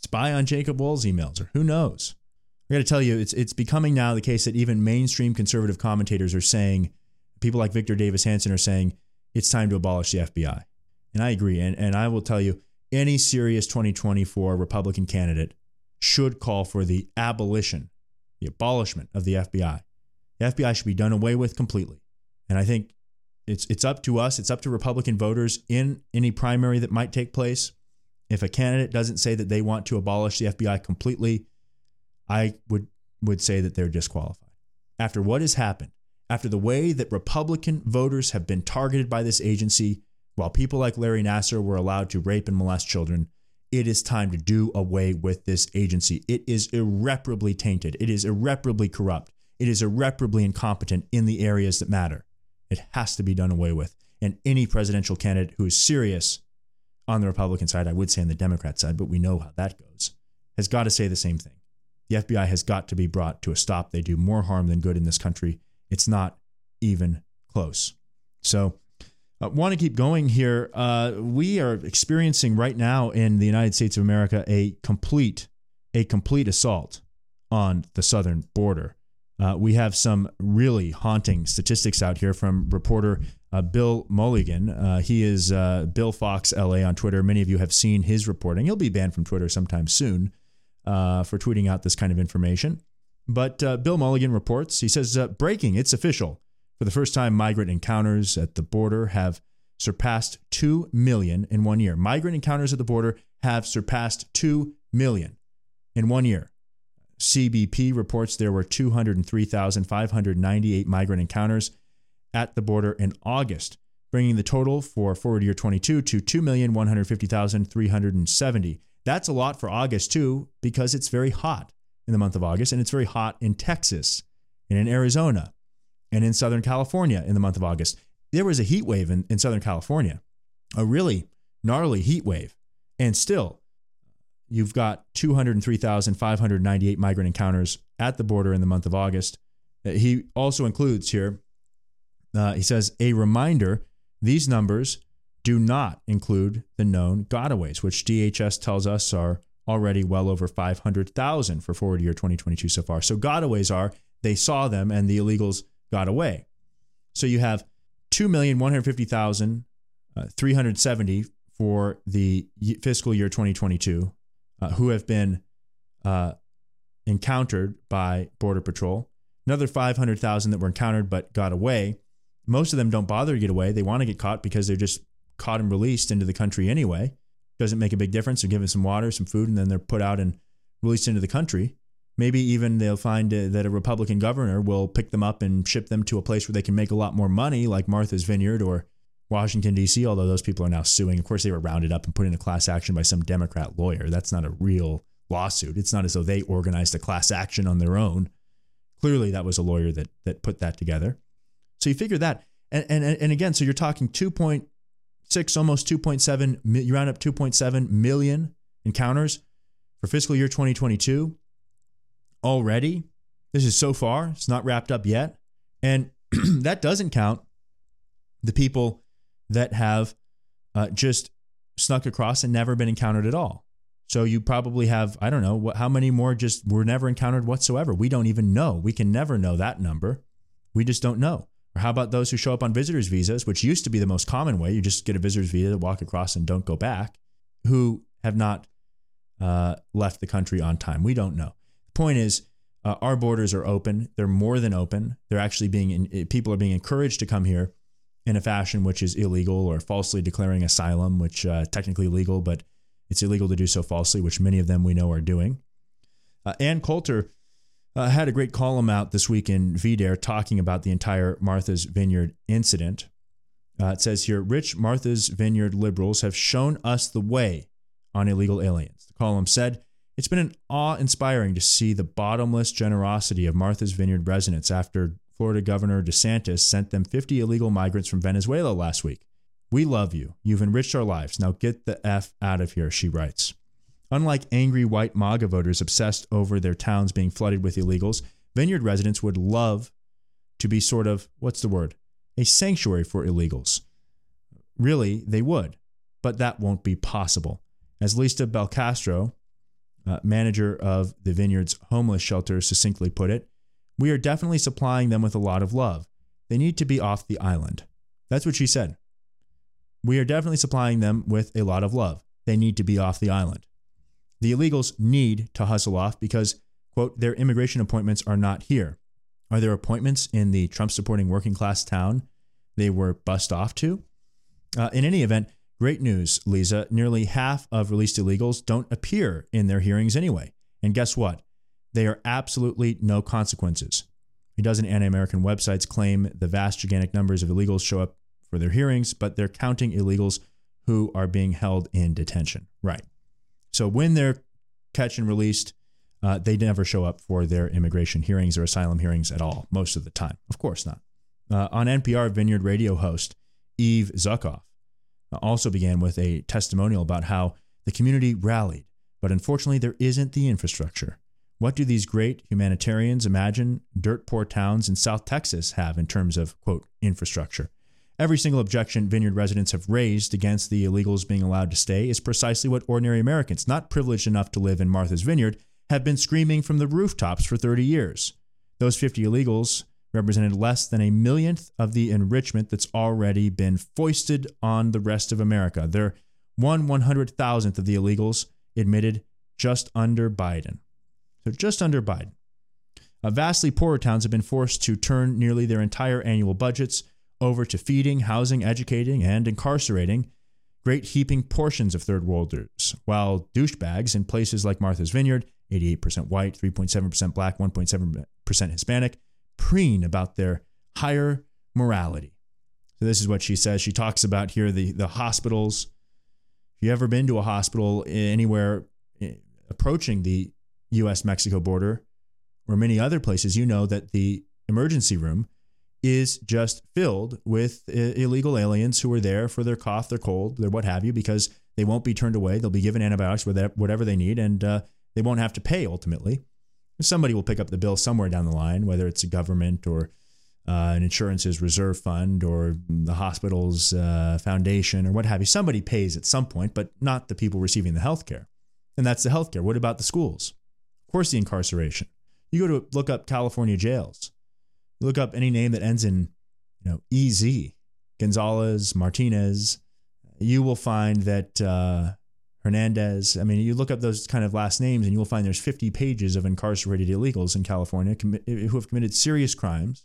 S1: spy on Jacob Wohl's emails, or who knows. I got to tell you, it's it's becoming now the case that even mainstream conservative commentators are saying, people like Victor Davis Hanson are saying, it's time to abolish the FBI. And I agree. And, and I will tell you, any serious 2024 Republican candidate should call for the abolition, the abolishment of the FBI. The FBI should be done away with completely. And I think it's it's up to us, it's up to Republican voters in any primary that might take place. If a candidate doesn't say that they want to abolish the FBI completely, I would would say that they're disqualified. After what has happened, after the way that Republican voters have been targeted by this agency, while people like Larry Nassar were allowed to rape and molest children, it is time to do away with this agency. It is irreparably tainted. It is irreparably corrupt. It is irreparably incompetent in the areas that matter. It has to be done away with. And any presidential candidate who is serious on the Republican side, I would say on the Democrat side, but we know how that goes, has got to say the same thing. The FBI has got to be brought to a stop. They do more harm than good in this country. It's not even close. So, uh, want to keep going here. Uh, we are experiencing right now in the United States of America a complete, a complete assault on the southern border. Uh, we have some really haunting statistics out here from reporter uh, Bill Melugin. Uh, he is uh, Bill Fox LA on Twitter. Many of you have seen his reporting. He'll be banned from Twitter sometime soon for tweeting out this kind of information. But Bill Melugin reports. He says, "Breaking! It's official." For the first time, migrant encounters at the border have surpassed 2 million in one year. Migrant encounters at the border have surpassed 2 million in one year. CBP reports there were 203,598 migrant encounters at the border in August, bringing the total for forward year 22 to 2,150,370. That's a lot for August, too, because it's very hot in the month of August, and it's very hot in Texas and in Arizona and in Southern California in the month of August. There was a heat wave in, in Southern California, a really gnarly heat wave. And still, you've got 203,598 migrant encounters at the border in the month of August. He also includes here, uh, he says, a reminder these numbers do not include the known gotaways, which DHS tells us are already well over 500,000 for forward year 2022 so far. So gotaways are they saw them and the illegals got away. So you have 2,150,370 uh, for the fiscal year 2022 uh, who have been uh, encountered by Border Patrol. Another 500,000 that were encountered but got away. Most of them don't bother to get away. They want to get caught because they're just caught and released into the country anyway. Doesn't make a big difference. They're given some water, some food, and then they're put out and released into the country. Maybe even they'll find uh, that a Republican governor will pick them up and ship them to a place where they can make a lot more money, like Martha's Vineyard or Washington, D.C., although those people are now suing. Of course, they were rounded up and put in a class action by some Democrat lawyer. That's not a real lawsuit. It's not as though they organized a class action on their own. Clearly, that was a lawyer that that put that together. So you figure that, and and and again, so you're talking 2.6, almost 2.7. You round up 2.7 million encounters for fiscal year 2022 already. This is so far. It's not wrapped up yet, and that doesn't count the people that have uh, just snuck across and never been encountered at all. So you probably have, I don't know, what, how many more just were never encountered whatsoever. We don't even know. We can never know that number. We just don't know. Or how about those who show up on visitors' visas, which used to be the most common way? You just get a visitor's visa, walk across, and don't go back, who have not uh, left the country on time. We don't know. The point is, uh, our borders are open. They're more than open. They're actually being, in, people are being encouraged to come here in a fashion which is illegal or falsely declaring asylum, which uh, technically legal, but it's illegal to do so falsely, which many of them we know are doing. Uh, Ann Coulter uh, had a great column out this week in VDare talking about the entire Martha's Vineyard incident. Uh, it says here rich Martha's Vineyard liberals have shown us the way on illegal aliens. The column said, It's been an awe inspiring to see the bottomless generosity of Martha's Vineyard residents after Florida Governor DeSantis sent them 50 illegal migrants from Venezuela last week. We love you. You've enriched our lives. Now get the F out of here, she writes. Unlike angry white MAGA voters obsessed over their towns being flooded with illegals, Vineyard residents would love to be sort of, what's the word? A sanctuary for illegals. Really, they would, but that won't be possible. As Lisa Belcastro, uh, manager of the Vineyard's homeless shelter, succinctly put it, we are definitely supplying them with a lot of love. They need to be off the island. That's what she said. We are definitely supplying them with a lot of love. They need to be off the island. The illegals need to hustle off because, quote, their immigration appointments are not here. Are there appointments in the Trump supporting working class town they were bussed off to? Uh, in any event, great news, Lisa. Nearly half of released illegals don't appear in their hearings anyway. And guess what? They are absolutely no consequences. A dozen anti American websites claim the vast, gigantic numbers of illegals show up for their hearings, but they're counting illegals who are being held in detention. Right. So when they're catch and released, uh, they never show up for their immigration hearings or asylum hearings at all, most of the time. Of course not. Uh, on NPR, Vineyard radio host Eve Zuckoff uh, also began with a testimonial about how the community rallied, but unfortunately, there isn't the infrastructure. What do these great humanitarians imagine dirt poor towns in South Texas have in terms of, quote, infrastructure? Every single objection Vineyard residents have raised against the illegals being allowed to stay is precisely what ordinary Americans, not privileged enough to live in Martha's Vineyard, have been screaming from the rooftops for 30 years. Those 50 illegals represented less than a millionth of the enrichment that's already been foisted on the rest of America. They're one one hundred thousandth of the illegals admitted just under Biden. So just under Biden. Uh, vastly poorer towns have been forced to turn nearly their entire annual budgets over to feeding, housing, educating, and incarcerating great heaping portions of third worlders, while douchebags in places like Martha's Vineyard, 88% white, 3.7% black, 1.7% Hispanic, preen about their higher morality. So this is what she says. She talks about here the, the hospitals. If you ever been to a hospital anywhere eh, approaching the US Mexico border or many other places, you know that the emergency room is just filled with illegal aliens who are there for their cough, their cold, their what have you, because they won't be turned away. They'll be given antibiotics, whatever they need, and uh, they won't have to pay ultimately. Somebody will pick up the bill somewhere down the line, whether it's a government or uh, an insurance's reserve fund or the hospital's uh, foundation or what have you. Somebody pays at some point, but not the people receiving the health care. And that's the health care. What about the schools? Of course, the incarceration. You go to look up California jails. Look up any name that ends in, you know, EZ, Gonzalez, Martinez. You will find that uh, Hernandez. I mean, you look up those kind of last names, and you will find there's 50 pages of incarcerated illegals in California who have committed serious crimes,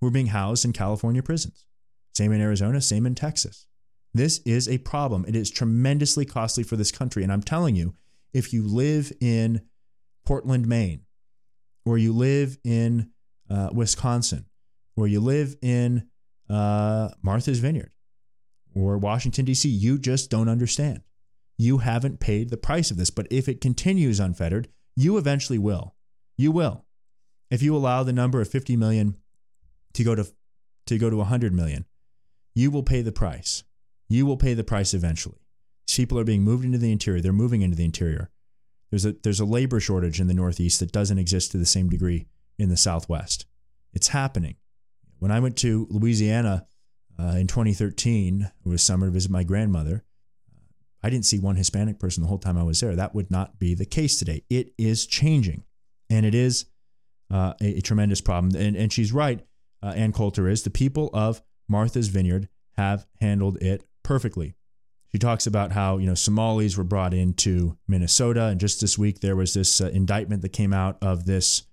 S1: who are being housed in California prisons. Same in Arizona, same in Texas. This is a problem. It is tremendously costly for this country, and I'm telling you, if you live in Portland, Maine, or you live in uh, Wisconsin, or you live in uh, Martha's Vineyard or Washington, D.C., you just don't understand. You haven't paid the price of this. But if it continues unfettered, you eventually will. You will. If you allow the number of 50 million to go to, to go to 100 million, you will pay the price. You will pay the price eventually. People are being moved into the interior. They're moving into the interior. There's a there's a labor shortage in the Northeast that doesn't exist to the same degree in the Southwest. It's happening. When I went to Louisiana uh, in 2013, it was summer to visit my grandmother. I didn't see one Hispanic person the whole time I was there. That would not be the case today. It is changing, and it is uh, a, a, tremendous problem. And, and she's right, uh, Ann Coulter is. The people of Martha's Vineyard have handled it perfectly. She talks about how you know Somalis were brought into Minnesota, and just this week there was this uh, indictment that came out of this uh,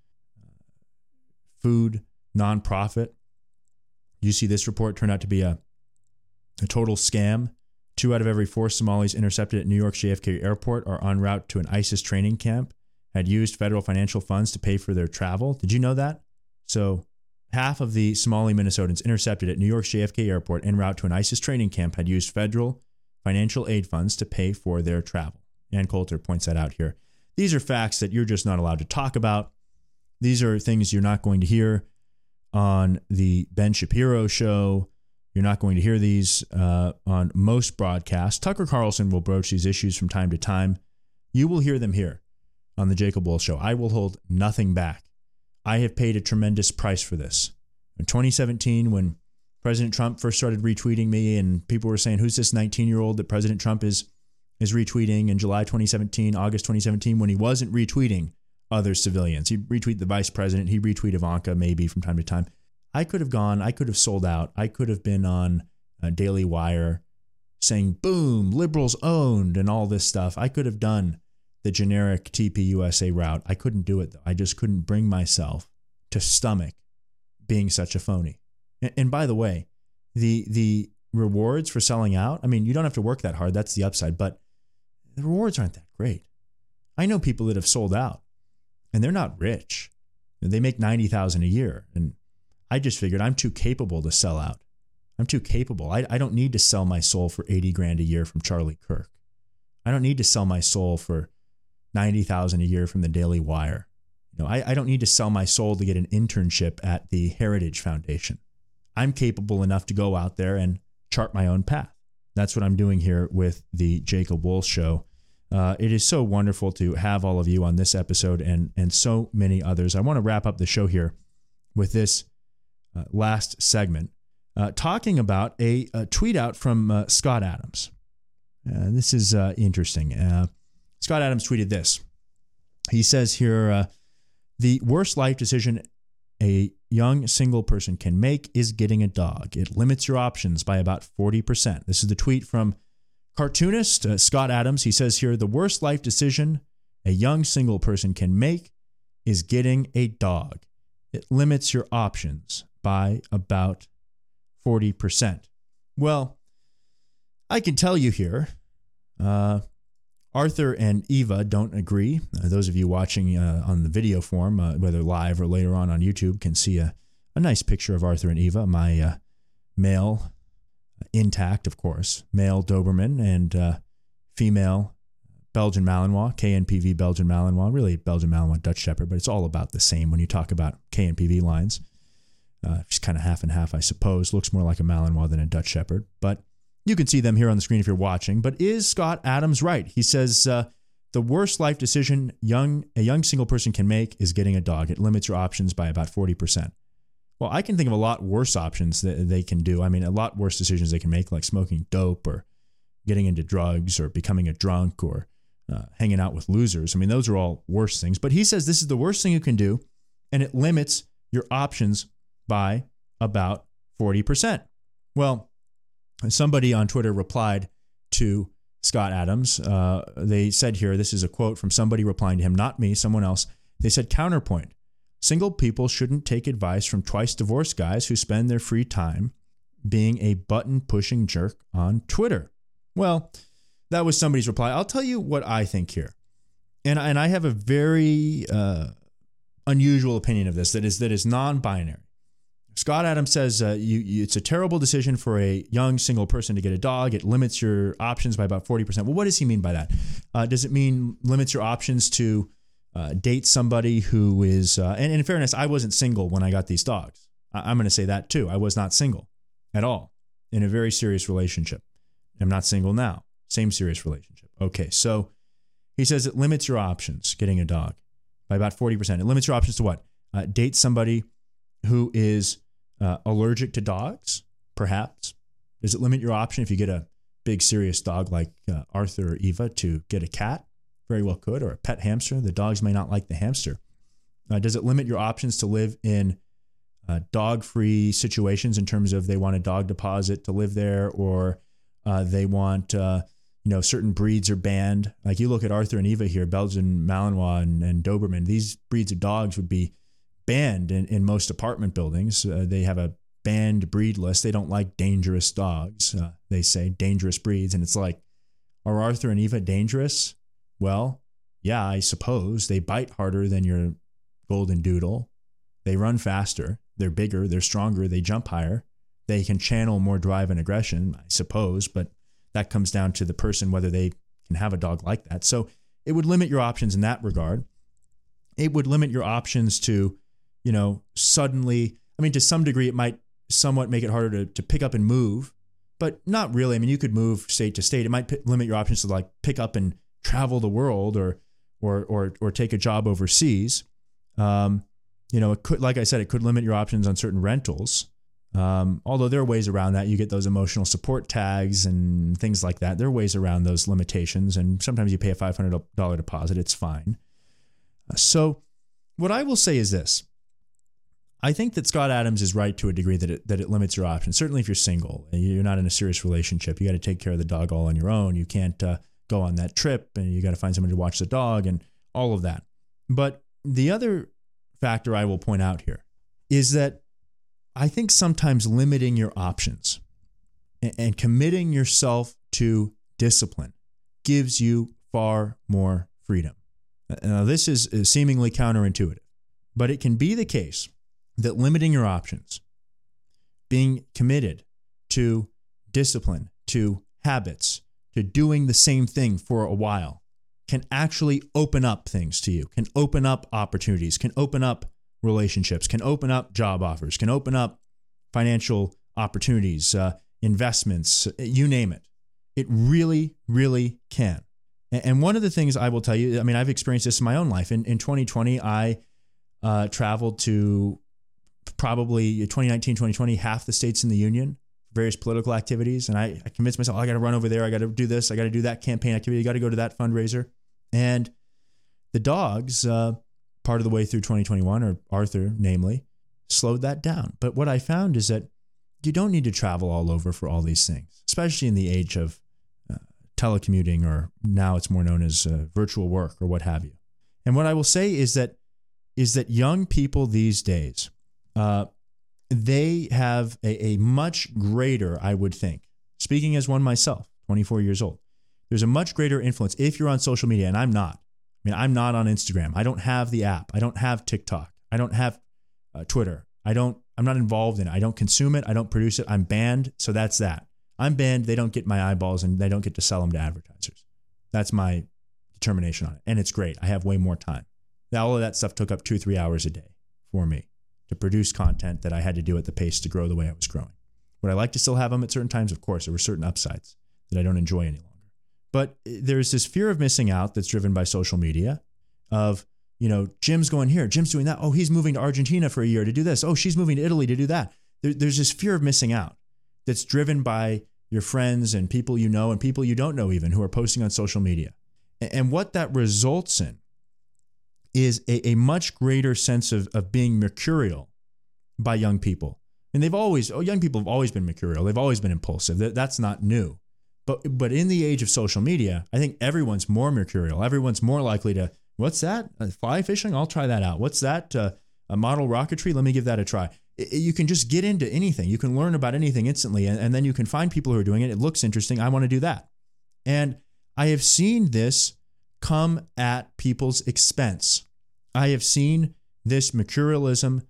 S1: food nonprofit. You see, this report turned out to be a a total scam. Two out of every four Somalis intercepted at New York JFK Airport are en route to an ISIS training camp. Had used federal financial funds to pay for their travel. Did you know that? So half of the Somali Minnesotans intercepted at New York's JFK Airport en route to an ISIS training camp had used federal financial aid funds to pay for their travel. Ann Coulter points that out here. These are facts that you're just not allowed to talk about. These are things you're not going to hear on the Ben Shapiro show. You're not going to hear these uh, on most broadcasts. Tucker Carlson will broach these issues from time to time. You will hear them here on the Jacob Wohl show. I will hold nothing back. I have paid a tremendous price for this. In 2017, when President Trump first started retweeting me, and people were saying, "Who's this 19-year-old that President Trump is is retweeting?" In July 2017, August 2017, when he wasn't retweeting other civilians, he retweeted the vice president, he retweeted Ivanka maybe from time to time. I could have gone, I could have sold out, I could have been on uh, Daily Wire saying "Boom, liberals owned" and all this stuff. I could have done the generic TPUSA route. I couldn't do it though. I just couldn't bring myself to stomach being such a phony. And, and by the way, the the rewards for selling out, I mean, you don't have to work that hard. That's the upside, but the rewards aren't that great. I know people that have sold out and they're not rich. They make 90,000 a year and I just figured I'm too capable to sell out. I'm too capable. I, I don't need to sell my soul for 80 grand a year from Charlie Kirk. I don't need to sell my soul for 90,000 a year from the Daily Wire. You know, I, I don't need to sell my soul to get an internship at the Heritage Foundation. I'm capable enough to go out there and chart my own path. That's what I'm doing here with the Jacob Wohl Show. Uh, it is so wonderful to have all of you on this episode and and so many others. I want to wrap up the show here with this uh, last segment, uh, talking about a, a, tweet out from uh, Scott Adams. Uh, this is uh, interesting. Scott Adams tweeted this. He says here, the worst life decision a young single person can make is getting a dog. It limits your options by about 40%. This is the tweet from cartoonist uh, Scott Adams. He says here the worst life decision a young single person can make is getting a dog. It limits your options by about 40%. Well, I can tell you here, uh, Arthur and Eva don't agree. Uh, those of you watching uh, on the video form, uh, whether live or later on on YouTube, can see a, a nice picture of Arthur and Eva, my uh, male, intact, of course, male Doberman and uh, female Belgian Malinois, KNPV Belgian Malinois, really Belgian Malinois Dutch Shepherd, but it's all about the same when you talk about KNPV lines. Uh, just kind of half and half, I suppose. Looks more like a Malinois than a Dutch Shepherd, but you can see them here on the screen if you're watching. But is Scott Adams right? He says uh, the worst life decision young a young single person can make is getting a dog. It limits your options by about 40%. Well, I can think of a lot worse options that they can do. I mean, a lot worse decisions they can make, like smoking dope or getting into drugs or becoming a drunk or uh, hanging out with losers. I mean, those are all worse things. But he says this is the worst thing you can do, and it limits your options by about 40%. Well, somebody on Twitter replied to Scott Adams. Uh, they said here, this is a quote from somebody replying to him, not me, someone else. They said, counterpoint single people shouldn't take advice from twice divorced guys who spend their free time being a button pushing jerk on Twitter. Well, that was somebody's reply. I'll tell you what I think here. And, and I have a very uh, unusual opinion of this that is that is non-binary. Scott Adams says uh, you, you, it's a terrible decision for a young single person to get a dog. It limits your options by about 40%. Well, what does he mean by that? Uh, does it mean limits your options to uh, date somebody who is, uh, and in fairness, I wasn't single when I got these dogs. I, am going to say that too. I was not single at all in a very serious relationship. I'm not single now. Same serious relationship. Okay, so he says it limits your options getting a dog by about 40%. It limits your options to what? Uh, date somebody who is uh, allergic to dogs, perhaps? Does it limit your option if you get a big, serious dog like uh, Arthur or Eva to get a cat? Very well could, or a pet hamster. The dogs may not like the hamster. Uh, does it limit your options to live in uh, dog free situations in terms of they want a dog deposit to live there or uh, they want, uh, you know, certain breeds are banned? Like you look at Arthur and Eva here, Belgian Malinois and, and Doberman, these breeds of dogs would be banned in, in most apartment buildings. Uh, they have a banned breed list. They don't like dangerous dogs. Uh, they say dangerous breeds. And it's like, are Arthur and Eva dangerous? Well, yeah, I suppose. They bite harder than your golden doodle. They run faster. They're bigger. They're stronger. They jump higher. They can channel more drive and aggression, I suppose. But that comes down to the person whether they can have a dog like that. So it would limit your options in that regard. It would limit your options to you know, suddenly, I mean, to some degree, it might somewhat make it harder to, to pick up and move, but not really. I mean, you could move state to state. It might p- limit your options to like pick up and travel the world or, or, or, or take a job overseas. Um, you know, it could, like I said, it could limit your options on certain rentals. Um, although there are ways around that. You get those emotional support tags and things like that. There are ways around those limitations. And sometimes you pay a $500 deposit. It's fine. So, what I will say is this I think that Scott Adams is right to a degree that it, that it limits your options. Certainly, if you're single, and you're not in a serious relationship, you got to take care of the dog all on your own. You can't uh, go on that trip, and you got to find somebody to watch the dog and all of that. But the other factor I will point out here is that I think sometimes limiting your options and, committing yourself to discipline gives you far more freedom. Now, this is seemingly counterintuitive, but it can be the case that limiting your options, being committed to discipline, to habits, to doing the same thing for a while can actually open up things to you, can open up opportunities, can open up relationships, can open up job offers, can open up financial opportunities, uh, investments, you name it. It really, really can. And one of the things I will tell you, I mean, I've experienced this in my own life. In, in 2020, I uh, traveled to probably 2019, 2020, half the states in the union, various political activities. And I, I convinced myself, oh, I got to run over there. I got to do this. I got to do that campaign activity. I got to go to that fundraiser. And the dogs, uh, part of the way through 2021, or Arthur, namely, slowed that down. But what I found is that you don't need to travel all over for all these things, especially in the age of uh, telecommuting, or now it's more known as uh, virtual work or what have you. And what I will say is that is that young people these days uh, they have a, a much greater, I would think, speaking as one myself, 24 years old, there's a much greater influence if you're on social media, and I'm not. I mean, I'm not on Instagram. I don't have the app. I don't have TikTok. I don't have uh, Twitter. I don't. I'm not involved in it. I don't consume it. I don't produce it. I'm banned. So that's that. I'm banned. They don't get my eyeballs, and they don't get to sell them to advertisers. That's my determination on it, and it's great. I have way more time. Now, all of that stuff took up two, three hours a day for me to produce content that I had to do at the pace to grow the way I was growing. Would I like to still have them at certain times? Of course, there were certain upsides that I don't enjoy any longer. But eh, there's this fear of missing out that's driven by social media, of You know, Jim's going here, Jim's doing that. Oh, he's moving to Argentina for a year to do this. Oh, she's moving to Italy to do that. There, there's this fear of missing out that's driven by your friends and people you know and people you don't know even who are posting on social media. And what that results in is a, a much greater sense of, of being mercurial by young people. And they've always, oh, young people have always been mercurial. They've always been impulsive. That, that's not new. But, but in the age of social media, I think everyone's more mercurial. Everyone's more likely to, what's that? Uh, fly fishing? I'll try that out. What's that? Uh, a model rocketry? Let me give that a try. It, you can just get into anything. You can learn about anything instantly. And, and then you can find people who are doing it. It looks interesting. I want to do that. And I have seen this come at people's expense. I have seen this mercurialism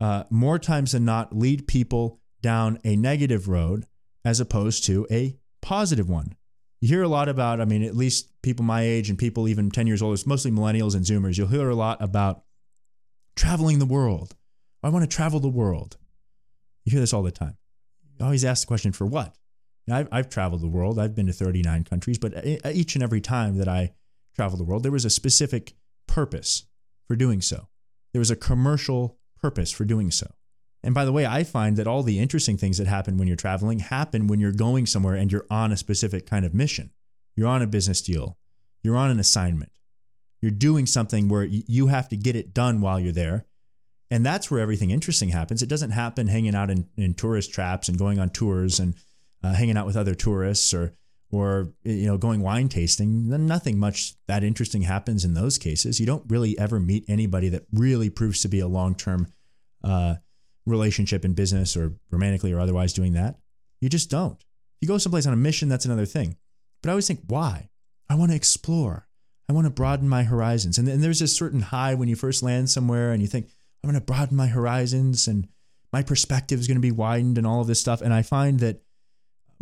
S1: uh, more times than not lead people down a negative road as opposed to a positive one. You hear a lot about, I mean, at least people my age and people even 10 years older, mostly millennials and Zoomers, you'll hear a lot about traveling the world. I want to travel the world. You hear this all the time. You always ask the question, for what? I've, I've traveled the world. I've been to 39 countries, but each and every time that I traveled the world, there was a specific purpose for doing so. There was a commercial purpose for doing so. And by the way, I find that all the interesting things that happen when you're traveling happen when you're going somewhere and you're on a specific kind of mission. You're on a business deal, you're on an assignment, you're doing something where you have to get it done while you're there. And that's where everything interesting happens. It doesn't happen hanging out in, in tourist traps and going on tours and uh, hanging out with other tourists or or you know going wine tasting then nothing much that interesting happens in those cases. You don't really ever meet anybody that really proves to be a long-term uh, relationship in business or romantically or otherwise doing that. You just don't. If you go someplace on a mission that's another thing. But i always think why? I want to explore. I want to broaden my horizons. And, and there's a certain high when you first land somewhere and you think i'm going to broaden my horizons and my perspective is going to be widened and all of this stuff. And i find that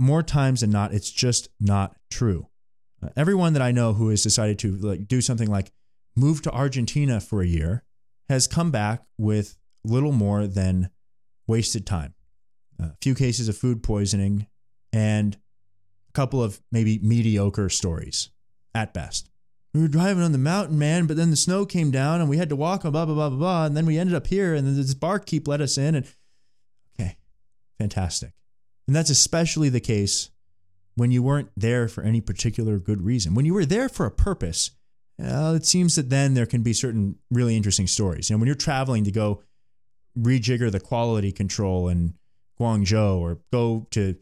S1: more times than not, it's just not true. Uh, everyone that I know who has decided to like do something like move to Argentina for a year has come back with little more than wasted time. A few cases of food poisoning and a couple of maybe mediocre stories at best. We were driving on the mountain, man, but then the snow came down and we had to walk, blah, blah, blah, blah, blah. And then we ended up here and then this barkeep let us in. And okay, fantastic. And that's especially the case when you weren't there for any particular good reason. When you were there for a purpose, uh, it seems that then there can be certain really interesting stories. Know, when you're traveling to go rejigger the quality control in Guangzhou or go to,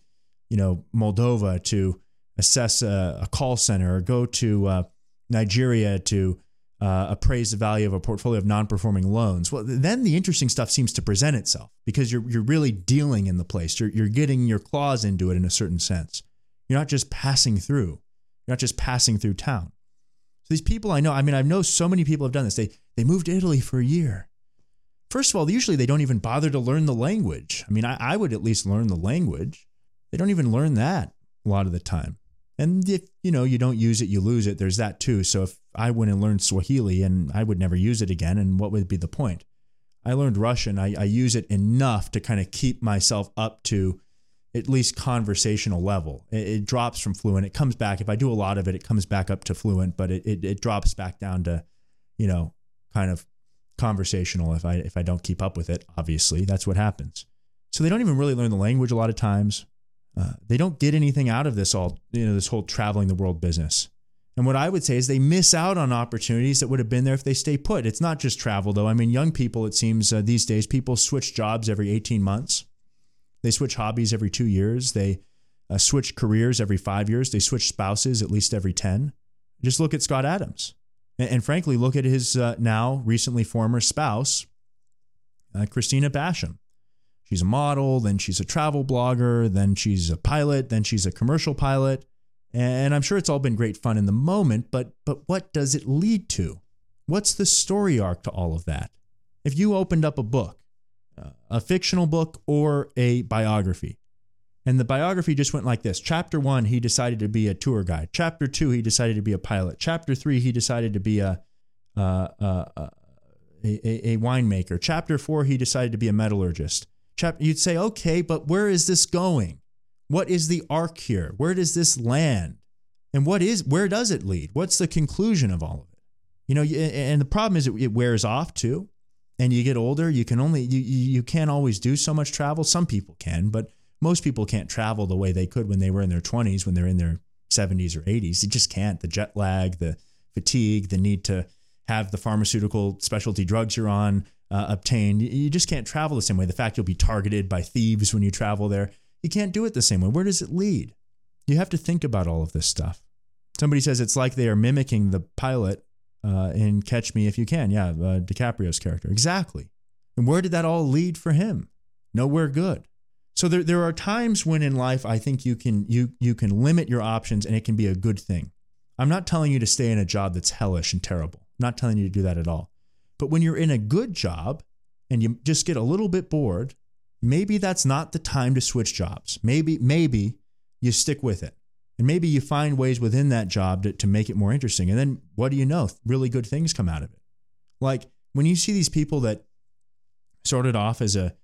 S1: you know, Moldova to assess a, a call center or go to uh, Nigeria to uh, appraise the value of a portfolio of non-performing loans, well, then the interesting stuff seems to present itself because you're you're really dealing in the place. You're you're getting your claws into it in a certain sense. You're not just passing through. You're not just passing through town. So these people I know, I mean, I know so many people have done this. They they moved to Italy for a year. First of all, usually they don't even bother to learn the language. I mean, I, I would at least learn the language. They don't even learn that a lot of the time. And if you know you don't use it, you lose it. There's that too. So if I went and learned Swahili and I would never use it again, and what would be the point? I learned Russian. I, I use it enough to kind of keep myself up to at least conversational level. It, it, drops from fluent. It comes back. If I do a lot of it, it comes back up to fluent, but it, it, it drops back down to, you know, kind of conversational if I if I don't keep up with it. Obviously, that's what happens. So they don't even really learn the language a lot of times. Uh, they don't get anything out of this all, you know, this whole traveling the world business. And what I would say is they miss out on opportunities that would have been there if they stay put. It's not just travel, though. I mean, young people, it seems uh, these days, people switch jobs every 18 months. They switch hobbies every two years. They uh, switch careers every five years. They switch spouses at least every 10. Just look at Scott Adams. And, and frankly, look at his uh, now recently former spouse, uh, Kristina Basham. She's a model, then she's a travel blogger, then she's a pilot, then she's a commercial pilot. And I'm sure it's all been great fun in the moment, but but what does it lead to? What's the story arc to all of that? If you opened up a book, uh, a fictional book or a biography, and the biography just went like this. Chapter 1, he decided to be a tour guide. Chapter 2, he decided to be a pilot. Chapter 3, he decided to be a uh, uh, uh a, a, winemaker. Chapter 4, he decided to be a metallurgist chapter, you'd say, okay, but where is this going? What is the arc here? Where does this land? And what is where does it lead? What's the conclusion of all of it? You know, and the problem is it wears off too. And you get older, you can only you you can't always do so much travel. Some people can, but most people can't travel the way they could when they were in their 20s, when they're in their 70s or 80s. They just can't. The jet lag, the fatigue, the need to have the pharmaceutical specialty drugs you're on uh, obtained. You just can't travel the same way. The fact you'll be targeted by thieves when you travel there, you can't do it the same way. Where does it lead? You have to think about all of this stuff. Somebody says it's like they are mimicking the pilot uh, in Catch Me If You Can. Yeah, uh, DiCaprio's character. Exactly. And where did that all lead for him? Nowhere good. So there, there are times when in life I think you can you you can limit your options and it can be a good thing. I'm not telling you to stay in a job that's hellish and terrible. I'm not telling you to do that at all. But when you're in a good job and you just get a little bit bored, maybe that's not the time to switch jobs. Maybe maybe you stick with it. And maybe you find ways within that job to, to make it more interesting. And then what do you know? Really good things come out of it. Like when you see these people that started off as a,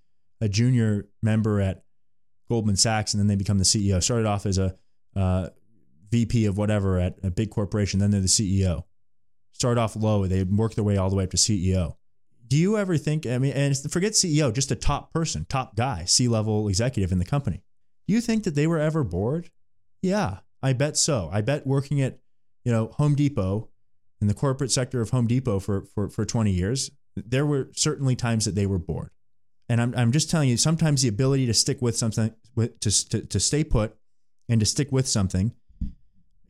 S1: a junior member at Goldman Sachs and then they become the CEO, started off as a uh, VP of whatever at a big corporation, then they're the CEO. Start off low, they work their way all the way up to CEO. Do you ever think, I mean, and forget CEO, just a top person, top guy, C level executive in the company. Do you think that they were ever bored? Yeah. I bet so. I bet working at, you know, Home Depot in the corporate sector of Home Depot for, for, for 20 years, there were certainly times that they were bored. And I'm, I'm just telling you, sometimes the ability to stick with something, with, to, to, to stay put and to stick with something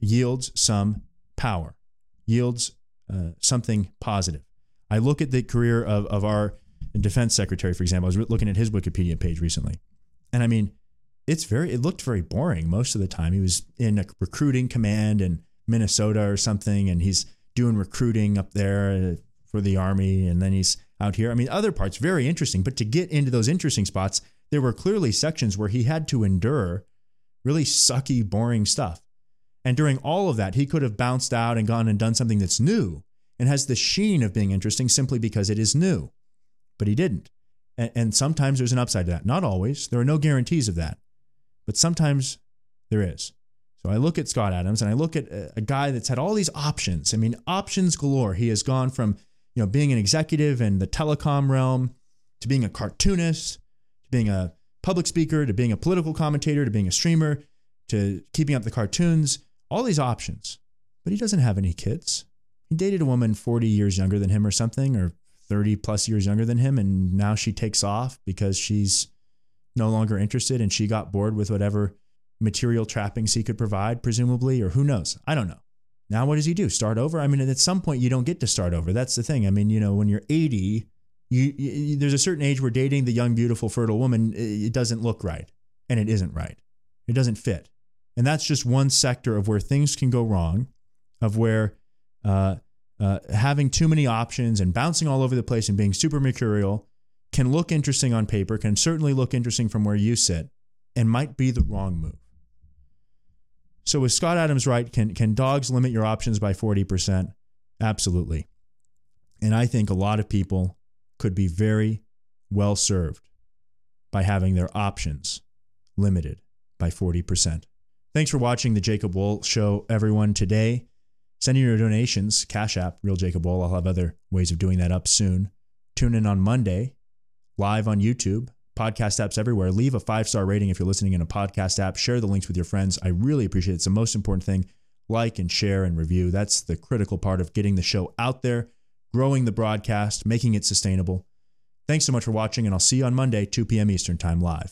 S1: yields some power, yields uh, something positive. I look at the career of, of our defense secretary, for example. I was looking at his Wikipedia page recently. And I mean, it's very it looked very boring most of the time. He was in a recruiting command in Minnesota or something, and he's doing recruiting up there uh, for the army, and then he's out here. I mean, other parts very interesting, but to get into those interesting spots, there were clearly sections where he had to endure really sucky, boring stuff. And during all of that, he could have bounced out and gone and done something that's new and has the sheen of being interesting simply because it is new. But he didn't. And, and sometimes there's an upside to that. Not always. There are no guarantees of that but sometimes there is. So I look at Scott Adams and I look at a, a guy that's had all these options. I mean, options galore. He has gone from you know being an executive in the telecom realm to being a cartoonist to being a public speaker to being a political commentator to being a streamer to keeping up the cartoons. All these options, but he doesn't have any kids. He dated a woman 40 years younger than him or something, or 30 plus years younger than him, and now she takes off because she's no longer interested and she got bored with whatever material trappings he could provide, presumably, or who knows? I don't know. Now, what does he do? Start over? I mean, at some point, you don't get to start over. That's the thing. I mean, you know, when you're 80, you, you, there's a certain age where dating the young, beautiful, fertile woman, it doesn't look right. And it isn't right. It doesn't fit. And that's just one sector of where things can go wrong, of where uh, uh, having too many options and bouncing all over the place and being super mercurial can look interesting on paper, can certainly look interesting from where you sit, and might be the wrong move. So is Scott Adams right? Can can dogs limit your options by 40%? Absolutely. And I think a lot of people could be very well served by having their options limited by 40%. Thanks for watching the Jacob Wohl show, everyone. Today, send in your donations, Cash App, Real Jacob Wohl. I'll have other ways of doing that up soon. Tune in on Monday live on YouTube, podcast apps everywhere. Leave a five star rating if you're listening in a podcast app. Share the links with your friends. I really appreciate it. It's the most important thing. Like and share and review. That's the critical part of getting the show out there, growing the broadcast, making it sustainable. Thanks so much for watching, and I'll see you on Monday, 2 p.m. Eastern Time live.